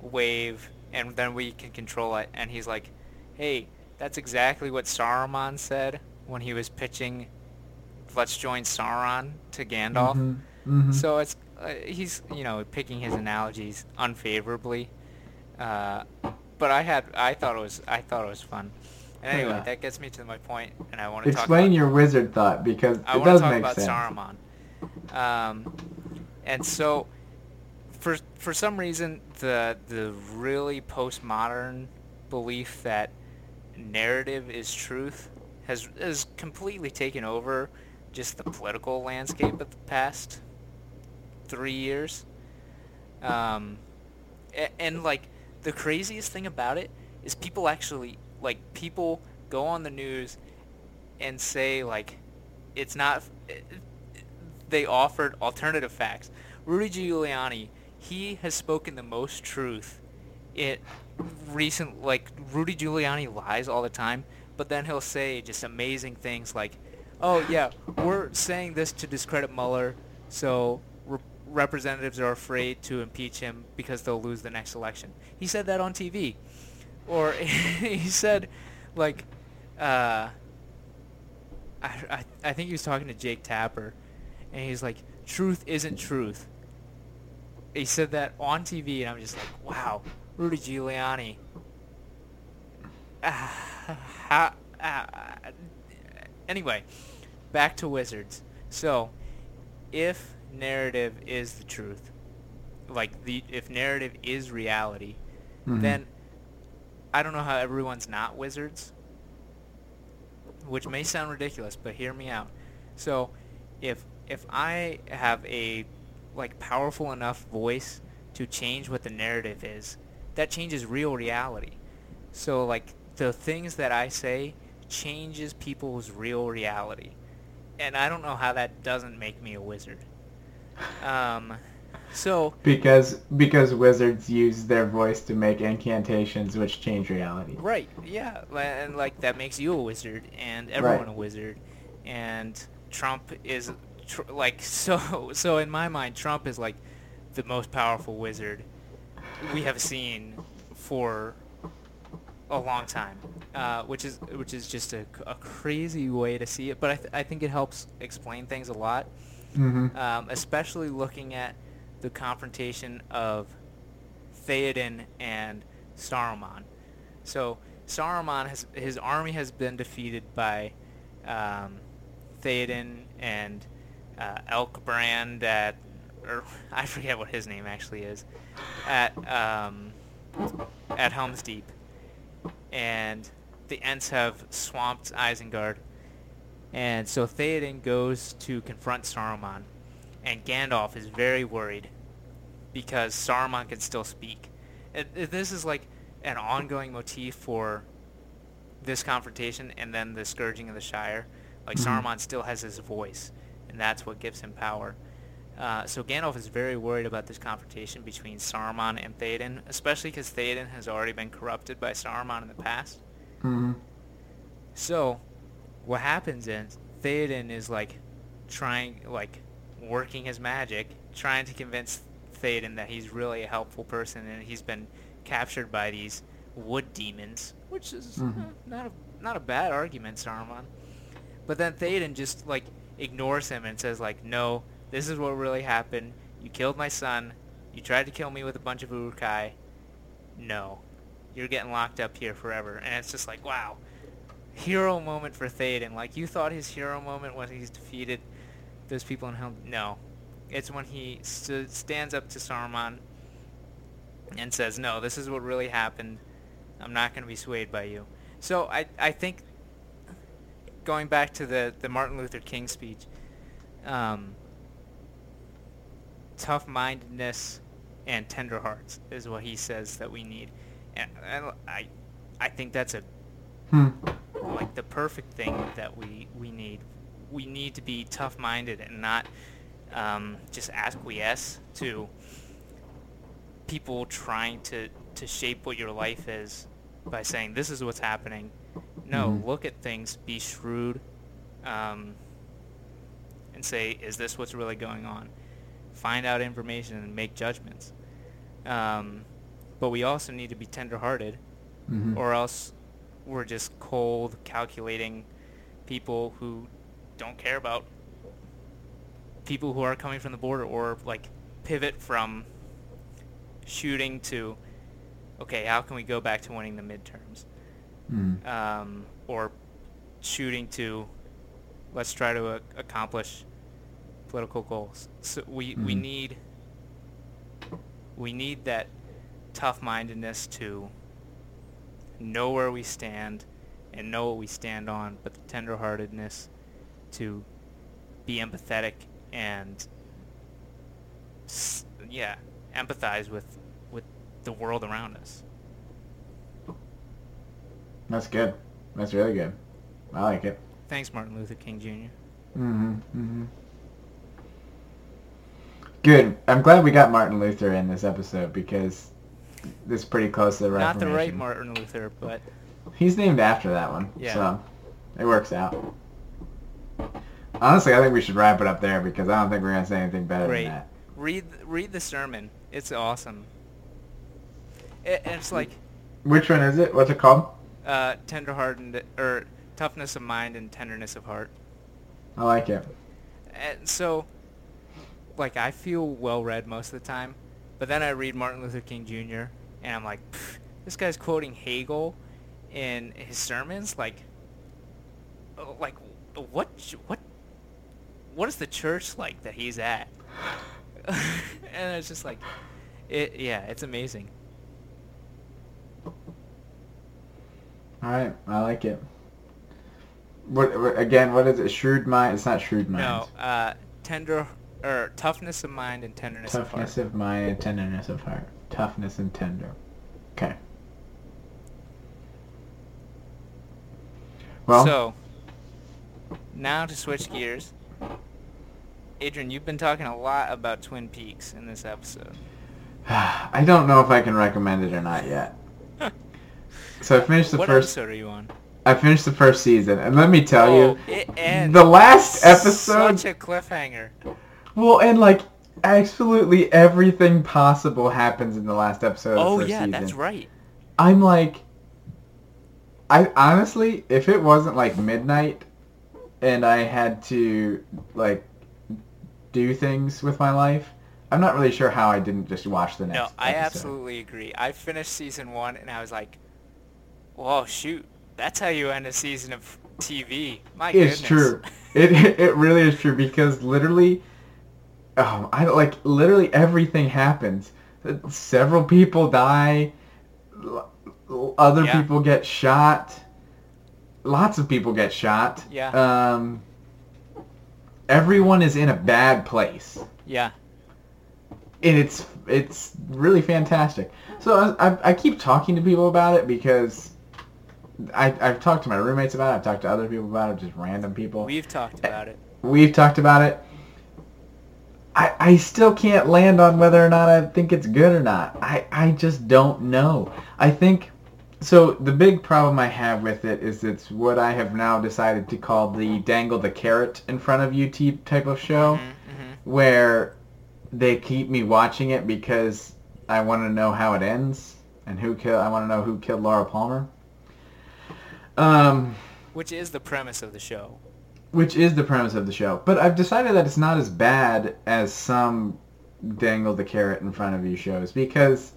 S1: wave, and then we can control it. And he's like, hey, that's exactly what Saruman said when he was pitching, let's join Sauron to Gandalf.
S2: Mhm, mhm.
S1: So it's uh, he's you know picking his analogies unfavorably, uh, but I had I thought it was I thought it was fun. And anyway,
S2: Yeah.
S1: that gets me to my point, and I want to talk
S2: Explain
S1: about
S2: your wizard thought because
S1: I want to talk about
S2: sense.
S1: Saruman. Um, and so, for for some reason, the the really postmodern belief that narrative is truth has has completely taken over just the political landscape of the past three years. Um, a- and like the craziest thing about it is people actually like people go on the news and say like it's not they offered alternative facts rudy giuliani he has spoken the most truth it recent like rudy giuliani lies all the time but then he'll say just amazing things like oh yeah we're saying this to discredit mueller so re- representatives are afraid to impeach him because they'll lose the next election he said that on tv or [laughs] he said like uh I, I, I think he was talking to Jake Tapper, and he's like, "Truth isn't truth." He said that on TV, and I'm just like, "Wow, Rudy Giuliani." [sighs] Ah, anyway, back to Wizards. So, if narrative is the truth, like the if narrative is reality,
S2: Mhm.
S1: then I don't know how everyone's not wizards, which may sound ridiculous, but hear me out. So, if if I have a like powerful enough voice to change what the narrative is, that changes real reality. So like the things that I say changes people's real reality. And I don't know how that doesn't make me a wizard. Um so
S2: Because because wizards use their voice to make incantations which change reality.
S1: Right. Yeah. And like that makes you a wizard, and everyone
S2: Right.
S1: a wizard, and Trump is tr- like [laughs] so. So in my mind, Trump is like the most powerful wizard we have seen for a long time, uh, which is which is just a, a crazy way to see it. But I, th- I think it helps explain things a lot
S2: hmm
S1: um, especially looking at the confrontation of Theoden and Saruman. So Saruman has his army has been defeated by um, Theoden and uh, Elkbrand at, or [laughs] I forget what his name actually is, at um, at Helm's Deep, and the Ents have swamped Isengard. And so Theoden goes to confront Saruman, and Gandalf is very worried because Saruman can still speak. It, it- this is like an ongoing motif for this confrontation and then the scourging of the Shire. Like
S2: Mhm.
S1: Saruman still has his voice, and that's what gives him power. Uh, so Gandalf is very worried about this confrontation between Saruman and Theoden, especially because Theoden has already been corrupted by Saruman in the past.
S2: hmm
S1: So, what happens is Theoden is like trying, like working his magic, trying to convince Theoden that he's really a helpful person, and he's been captured by these wood demons, which is
S2: Mhm.
S1: uh, not a not a bad argument, Saruman. But then Theoden just like ignores him and says like, "No, this is what really happened. You killed my son. You tried to kill me with a bunch of Uruk-hai. No, you're getting locked up here forever." And it's just like, wow, hero moment for Theoden. Like you thought his hero moment was he's defeated those people in Helm. No, it's when he st- stands up to Saruman and says, "No, this is what really happened. I'm not going to be swayed by you." So I I think going back to the the Martin Luther King speech, um, tough mindedness and tender hearts is what he says that we need, and, and I I think that's a
S2: Hmm.
S1: like the perfect thing that we we need. We need to be tough-minded and not um, just acquiesce to people trying to to shape what your life is by saying this is what's happening. No,
S2: Mhm.
S1: look at things, be shrewd, um, and say, is this what's really going on? Find out information and make judgments. Um, but we also need to be tenderhearted,
S2: Mhm.
S1: or else we're just cold, calculating people who don't care about people who are coming from the border, or like pivot from shooting to, okay, how can we go back to winning the midterms?
S2: Mhm.
S1: um, or shooting to let's try to uh, accomplish political goals. So we, we
S2: Mhm.
S1: need we need that tough mindedness to know where we stand and know what we stand on, but the tenderheartedness to be empathetic and yeah, empathize with with the world around us.
S2: That's good. That's really good. I like it.
S1: Thanks, Martin Luther King Jr.
S2: Mm-hmm. Mm-hmm. Good. I'm glad we got Martin Luther in this episode because this is pretty close to the
S1: Not the right Martin Luther, but
S2: He's named after that one.
S1: Yeah.
S2: So it works out. Honestly, I think we should wrap it up there because I don't think we're gonna say anything better
S1: Great.
S2: than that.
S1: read read the sermon. It's awesome. It, it's like
S2: Which one is it? What's it called?
S1: uh, tenderhearted or toughness of mind and tenderness of heart.
S2: I like it.
S1: And so, like, I feel well read most of the time, but then I read Martin Luther King Jr. and I'm like, this guy's quoting Hegel in his sermons. Like, oh, like what what what is the church like that he's at? [laughs] and it's just like, it yeah, it's amazing.
S2: All right, I like it. What, what again? What is it? Shrewd mind? It's not shrewd mind.
S1: No, uh, tender or toughness of mind and tenderness
S2: Toughness
S1: of
S2: of mind and tenderness of heart. Toughness and tender. Okay. Well,
S1: so now to switch gears. Adrian, you've been talking a lot about Twin Peaks in this episode. [sighs]
S2: I don't know if I can recommend it or not yet. So I finished the [laughs]
S1: what
S2: first.
S1: episode are you on?
S2: I finished the first season, and let me tell
S1: oh,
S2: you,
S1: it ends.
S2: the last episode.
S1: Such a cliffhanger.
S2: Well, and like absolutely everything possible happens in the last episode.
S1: Oh
S2: first
S1: yeah,
S2: season.
S1: that's right.
S2: I'm like, I honestly, if it wasn't like midnight, and I had to like do things with my life, I'm not really sure how I didn't just watch the next.
S1: No, I
S2: episode.
S1: absolutely agree. I finished season one and I was like, "Whoa, shoot! That's how you end a season of TV." My
S2: It's
S1: goodness.
S2: true. It [laughs] it really is true because literally, oh, I like literally everything happens. Several people die. Other
S1: Yeah.
S2: people get shot. Lots of people get shot.
S1: Yeah.
S2: Um. Everyone is in a bad place,
S1: Yeah.
S2: and it's it's really fantastic. So I, I, I keep talking to people about it because I I've talked to my roommates about it. I've talked to other people about it, just random people.
S1: We've talked about it.
S2: We've talked about it. I, I still can't land on whether or not I think it's good or not. I, I just don't know. I think so the big problem I have with it is it's what I have now decided to call the dangle the carrot in front of you type of show
S1: Mhm, mhm.
S2: where they keep me watching it because I want to know how it ends and who kill I want to know who killed Laura Palmer. Um
S1: Which is the premise of the show.
S2: Which is the premise of the show. But I've decided that it's not as bad as some dangle the carrot in front of you shows because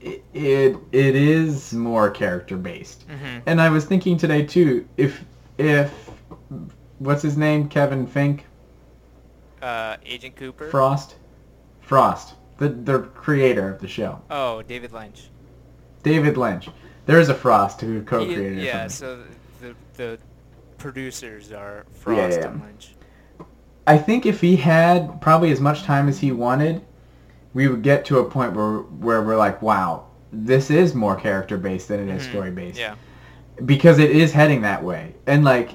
S2: it it, it is more character based.
S1: Mm-hmm.
S2: And I was thinking today too, if if what's his name, Kevin Fink,
S1: Uh, Agent Cooper.
S2: Frost, Frost, the the creator of the show,
S1: oh, David Lynch.
S2: David Lynch. There is a Frost who co-created it.
S1: yeah.
S2: from-
S1: So the the producers are Frost
S2: yeah.
S1: and Lynch.
S2: I think if he had probably as much time as he wanted, we would get to a point where where we're like, wow, this is more character based than it is
S1: Mhm.
S2: story based.
S1: Yeah.
S2: Because it is heading that way, and like.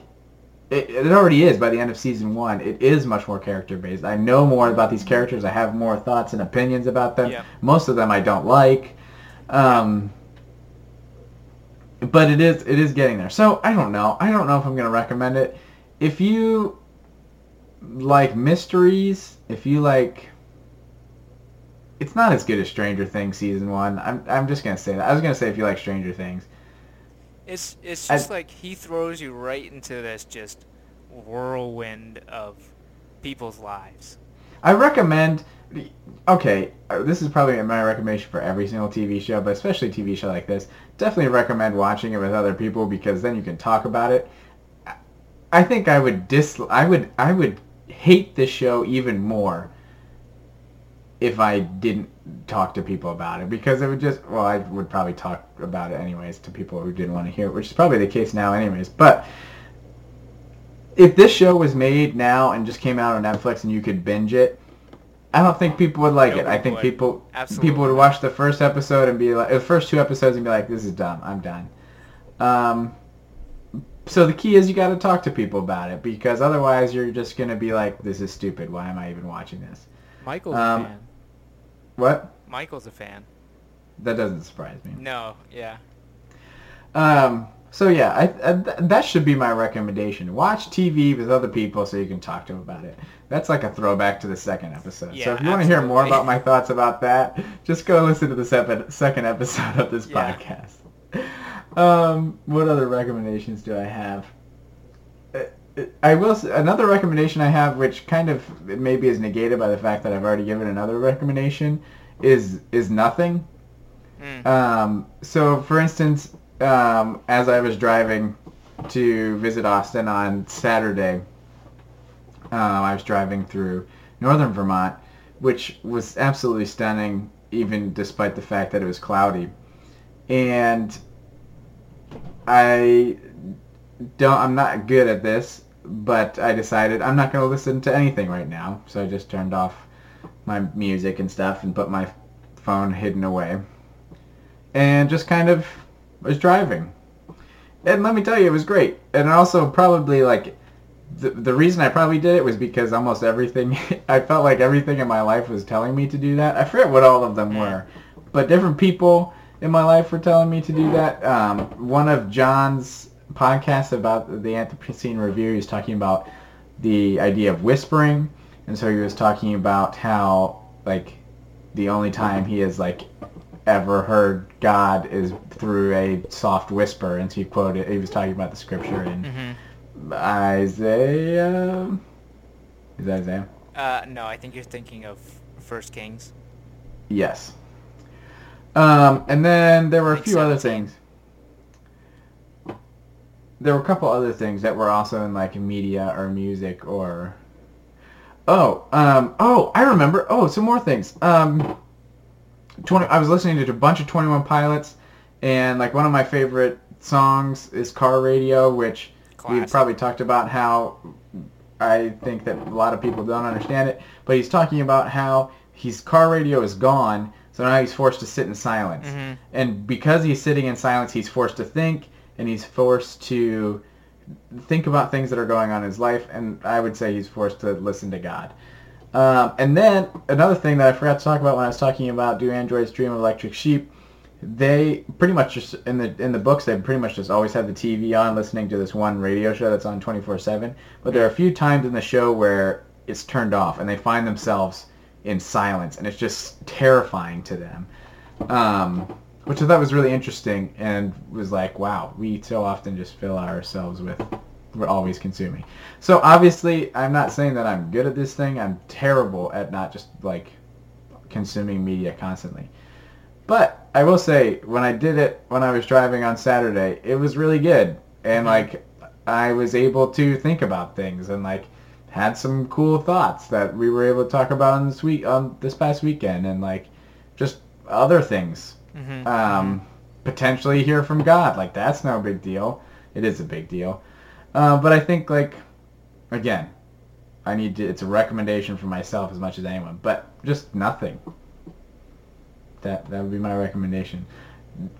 S2: It, it already is by the end of season one. It is much more character based. I know more about these characters. I have more thoughts and opinions about them.
S1: Yeah.
S2: Most of them I don't like, um, but it is it is getting there. So I don't know. I don't know if I'm going to recommend it. If you like mysteries, if you like, it's not as good as Stranger Things season one. I'm I'm just gonna say that. I was gonna say if you like Stranger Things.
S1: It's it's
S2: I-
S1: just like he throws you right into this just whirlwind of people's lives.
S2: I recommend. Okay, uh, this is probably my recommendation for every single TV show, but especially a TV show like this. Definitely recommend watching it with other people because then you can talk about it. I- I think I would dis. I would. I would hate this show even more if I didn't talk to people about it because it would just. Well, I would probably talk about it anyways to people who didn't want to hear it, which is probably the case now, anyways. But if this show was made now and just came out on Netflix and you could binge it, I don't think people would like it. I think
S1: would.
S2: people
S1: Absolutely
S2: people would watch the first episode and be like, the first two episodes and be like, this is dumb. I'm done. Um, so the key is you got to talk to people about it because otherwise you're just gonna be like, this is stupid. Why am I even watching this?
S1: Michael's
S2: Um,
S1: a fan.
S2: What?
S1: Michael's a fan.
S2: That doesn't surprise me.
S1: No, yeah.
S2: Um, so yeah, I, I, th- that should be my recommendation. Watch TV with other people so you can talk to them about it. That's like a throwback to the second episode. so if you want to hear more about my thoughts about that, just go listen to the sep- second episode of this
S1: Yeah.
S2: podcast. Um, what other recommendations do I have? Uh, uh, I will. Another recommendation I have, which kind of maybe is negated by the fact that I've already given another recommendation, is is nothing.
S1: Mm.
S2: Um, so, for instance, um, as I was driving to visit Austin on Saturday, um, I was driving through northern Vermont, which was absolutely stunning, even despite the fact that it was cloudy. And I don't. I'm not good at this, but I decided I'm not going to listen to anything right now. So I just turned off my music and stuff and put my phone hidden away and just kind of was driving. And let me tell you, it was great. And also probably like the the reason I probably did it was because almost everything [laughs] I felt like everything in my life was telling me to do that. I forget what all of them were, but different people in my life were telling me to do that. Um, one of John's podcasts about the Anthropocene Review, he was talking about the idea of whispering, and so he was talking about how like the only time he has like ever heard God is through a soft whisper, and he quoted. He was talking about the scripture in
S1: hmm
S2: Isaiah. Is that Isaiah?
S1: Uh, no, I think you're thinking of First Kings.
S2: Yes. Um, and then there were a few other things. There were a couple other things that were also in like media or music or. Oh, um, oh, I remember. Oh, some more things. Um, twenty. I was listening to a bunch of Twenty One Pilots, and like one of my favorite songs is Car Radio, which we
S1: Classic.
S2: probably talked about how I think that a lot of people don't understand it, but he's talking about how his car radio is gone, so now he's forced to sit in silence.
S1: Mhm.
S2: And because he's sitting in silence, he's forced to think, and he's forced to think about things that are going on in his life, and I would say he's forced to listen to God. Um, and then another thing that I forgot to talk about when I was talking about Do Androids Dream of Electric Sheep, they pretty much just in the in the books they pretty much just always have the TV on, listening to this one radio show that's on 24/7. But there are a few times in the show where it's turned off, and they find themselves in silence, and it's just terrifying to them. Um, which I thought was really interesting, and was like, wow, we so often just fill ourselves with we're always consuming. So obviously, I'm not saying that I'm good at this thing. I'm terrible at not just like consuming media constantly. But I will say, when I did it when I was driving on Saturday, it was really good, and like I was able to think about things and like had some cool thoughts that we were able to talk about on this week on this past weekend, and like just other things.
S1: Mhm.
S2: Um, potentially hear from God, like that's no big deal. It is a big deal, uh, but I think like again, I need to. It's a recommendation for myself as much as anyone, but just nothing. That that would be my recommendation.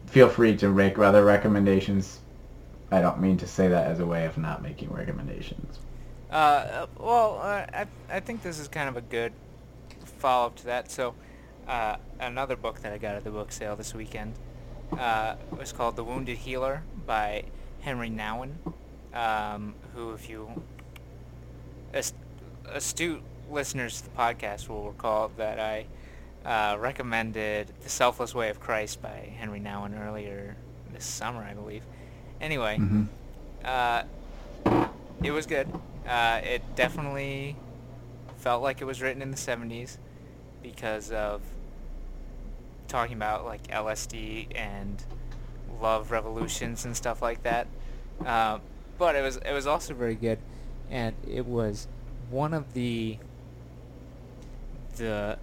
S2: Feel free to make other recommendations. I don't mean to say that as a way of not making recommendations.
S1: Uh, uh, well, uh, I, I think this is kind of a good follow-up to that. So, uh, another book that I got at the book sale this weekend uh, was called The Wounded Healer by Henri Nouwen, um, who, if you... Astute listeners to the podcast will recall that I uh, recommended The Selfless Way of Christ by Henri Nouwen earlier this summer, I believe. Anyway,
S2: Mhm.
S1: uh, it was good. Uh, it definitely felt like it was written in the 70s because of talking about like LSD and love revolutions and stuff like that. Uh, but it was it was also very good, and it was one of the the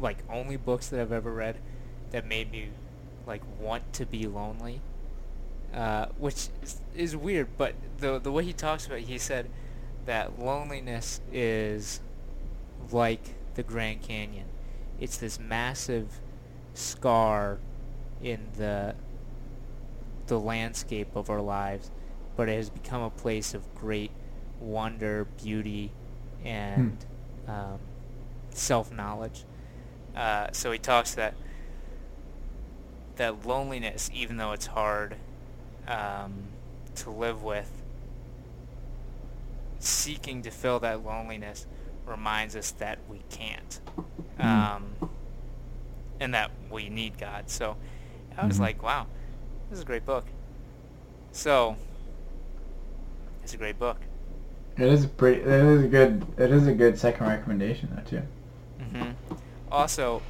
S1: like only books that I've ever read that made me like want to be lonely. Uh, which is, is weird, but the the way he talks about it, he said that loneliness is like the Grand Canyon. It's this massive scar in the the landscape of our lives, but it has become a place of great wonder, beauty, and um, self-knowledge. Uh, so he talks that that loneliness, even though it's hard um, to live with, seeking to fill that loneliness reminds us that we can't,
S2: Mm.
S1: um, and that we need God. So I was
S2: Mhm.
S1: like, wow, this is a great book. So it's a great book.
S2: It is pretty. It is a good. It is a good second recommendation though too.
S1: hmm Also,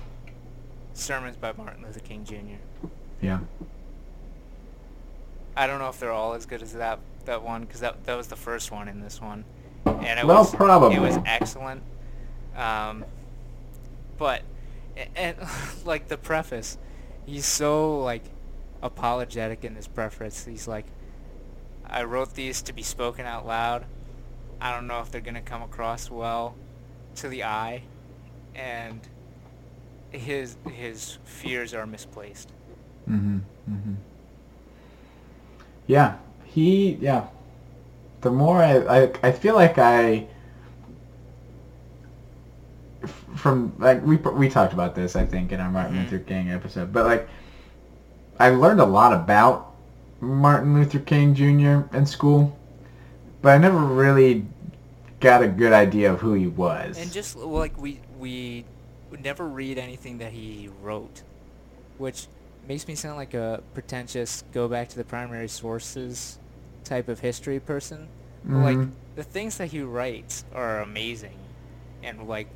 S1: sermons by Martin Luther King Jr.
S2: Yeah.
S1: I don't know if they're all as good as that that one because that that was the first one in this one, and it
S2: Well,
S1: was
S2: probably.
S1: it was excellent. Um, but a- and [laughs] like the preface, he's so like apologetic in his preface. He's like, I wrote these to be spoken out loud. I don't know if they're gonna come across well to the eye, and his his fears are misplaced.
S2: Mm-hmm. Mm-hmm. Yeah. He. Yeah. The more I, I, I feel like I From like we we talked about this I think in our Martin
S1: Mhm.
S2: Luther King episode, but like I learned a lot about Martin Luther King Jr. in school, but I never really got a good idea of who he was.
S1: And just like we we never read anything that he wrote, which makes me sound like a pretentious go back to the primary sources type of history person. But, Like
S2: mm-hmm.
S1: the things that he writes are amazing, and like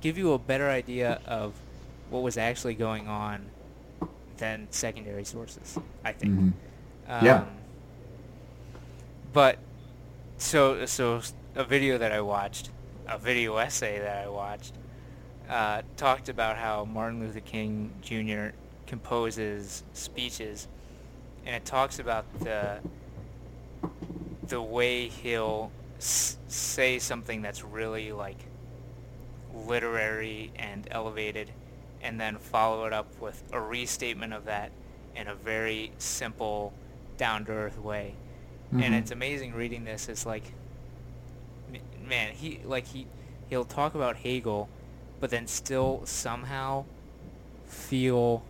S1: give you a better idea of what was actually going on than secondary sources. I think.
S2: Mhm.
S1: Um,
S2: Yeah.
S1: But so so a video that I watched, a video essay that I watched, uh, talked about how Martin Luther King Jr. composes speeches, and it talks about the the way he'll s- say something that's really like literary and elevated, and then follow it up with a restatement of that in a very simple, down-to-earth way. And
S2: Mhm.
S1: it's amazing reading this. It's like, man, he like he he'll talk about Hegel, but then still somehow feel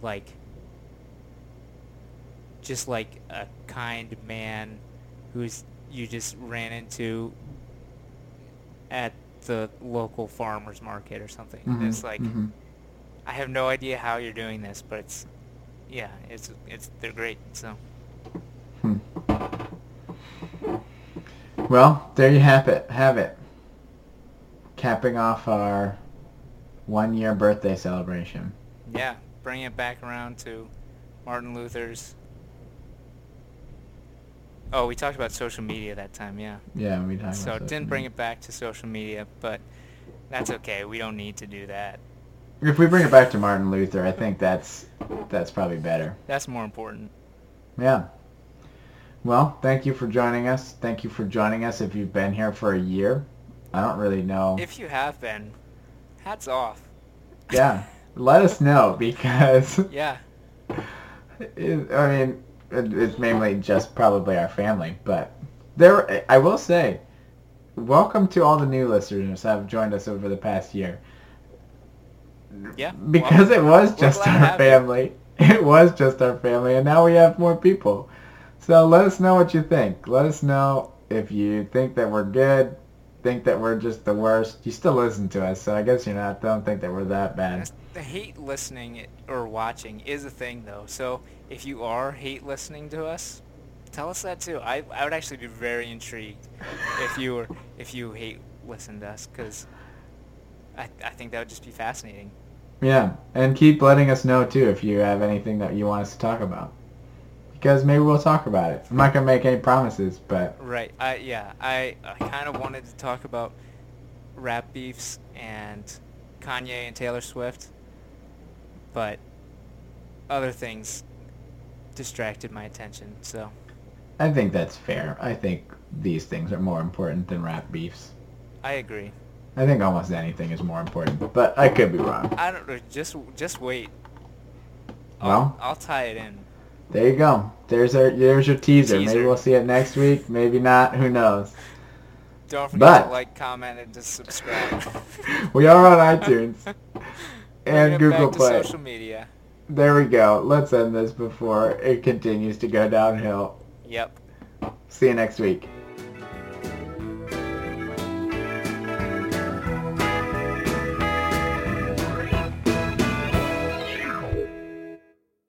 S1: like just like a kind man who's you just ran into at the local farmers market or something. And
S2: Mhm.
S1: It's like
S2: Mhm.
S1: I have no idea how you're doing this, but it's yeah, it's it's they're great. So
S2: Hmm. Well, there you have it. Have it. Capping off our one-year birthday celebration.
S1: yeah, bring it back around to Martin Luther's. Oh, we talked about social media that time, yeah.
S2: Yeah, we talked
S1: So
S2: about
S1: didn't bring it back to social media, but that's okay. We don't need to do that.
S2: If we bring it back to Martin Luther, I think that's that's probably better.
S1: That's more important.
S2: Yeah. Well, thank you for joining us. Thank you for joining us if you've been here for a year. I don't really know.
S1: If you have been, hats off.
S2: yeah, let us know because [laughs]
S1: Yeah.
S2: it, I mean, it, it's mainly just probably our family, but there. I will say, welcome to all the new listeners that have joined us over the past year.
S1: Yeah.
S2: Because
S1: well,
S2: it was just our
S1: have you.
S2: family. [laughs] It was just our family, and now we have more people. So let us know what you think. Let us know If you think that we're good, think that we're just the worst, you still listen to us. So I guess you're not. Don't think that we're that bad.
S1: The hate listening or watching is a thing, though. So if you are hate listening to us, tell us that too. I, I would actually be very intrigued if you were if you hate listen to us because I I think that would just be fascinating.
S2: Yeah, and keep letting us know too if you have anything that you want us to talk about. Because maybe we'll talk about it. I'm not gonna make any promises, but
S1: Right. I yeah. I I kind of wanted to talk about rap beefs and Kanye and Taylor Swift, but other things distracted my attention. So
S2: I think that's fair. I think these things are more important than rap beefs.
S1: I agree.
S2: I think almost anything is more important, but I could be wrong.
S1: I don't know. Just just wait.
S2: Well?
S1: I'll, I'll tie it in.
S2: There you go. There's our there's your teaser. Maybe we'll see it next week. Maybe not. Who knows?
S1: Don't forget
S2: But-
S1: to like, comment, and just subscribe. [laughs]
S2: We are on iTunes [laughs] and Google Play.
S1: social media.
S2: There we go. Let's end this before it continues to go downhill.
S1: Yep.
S2: See you next week.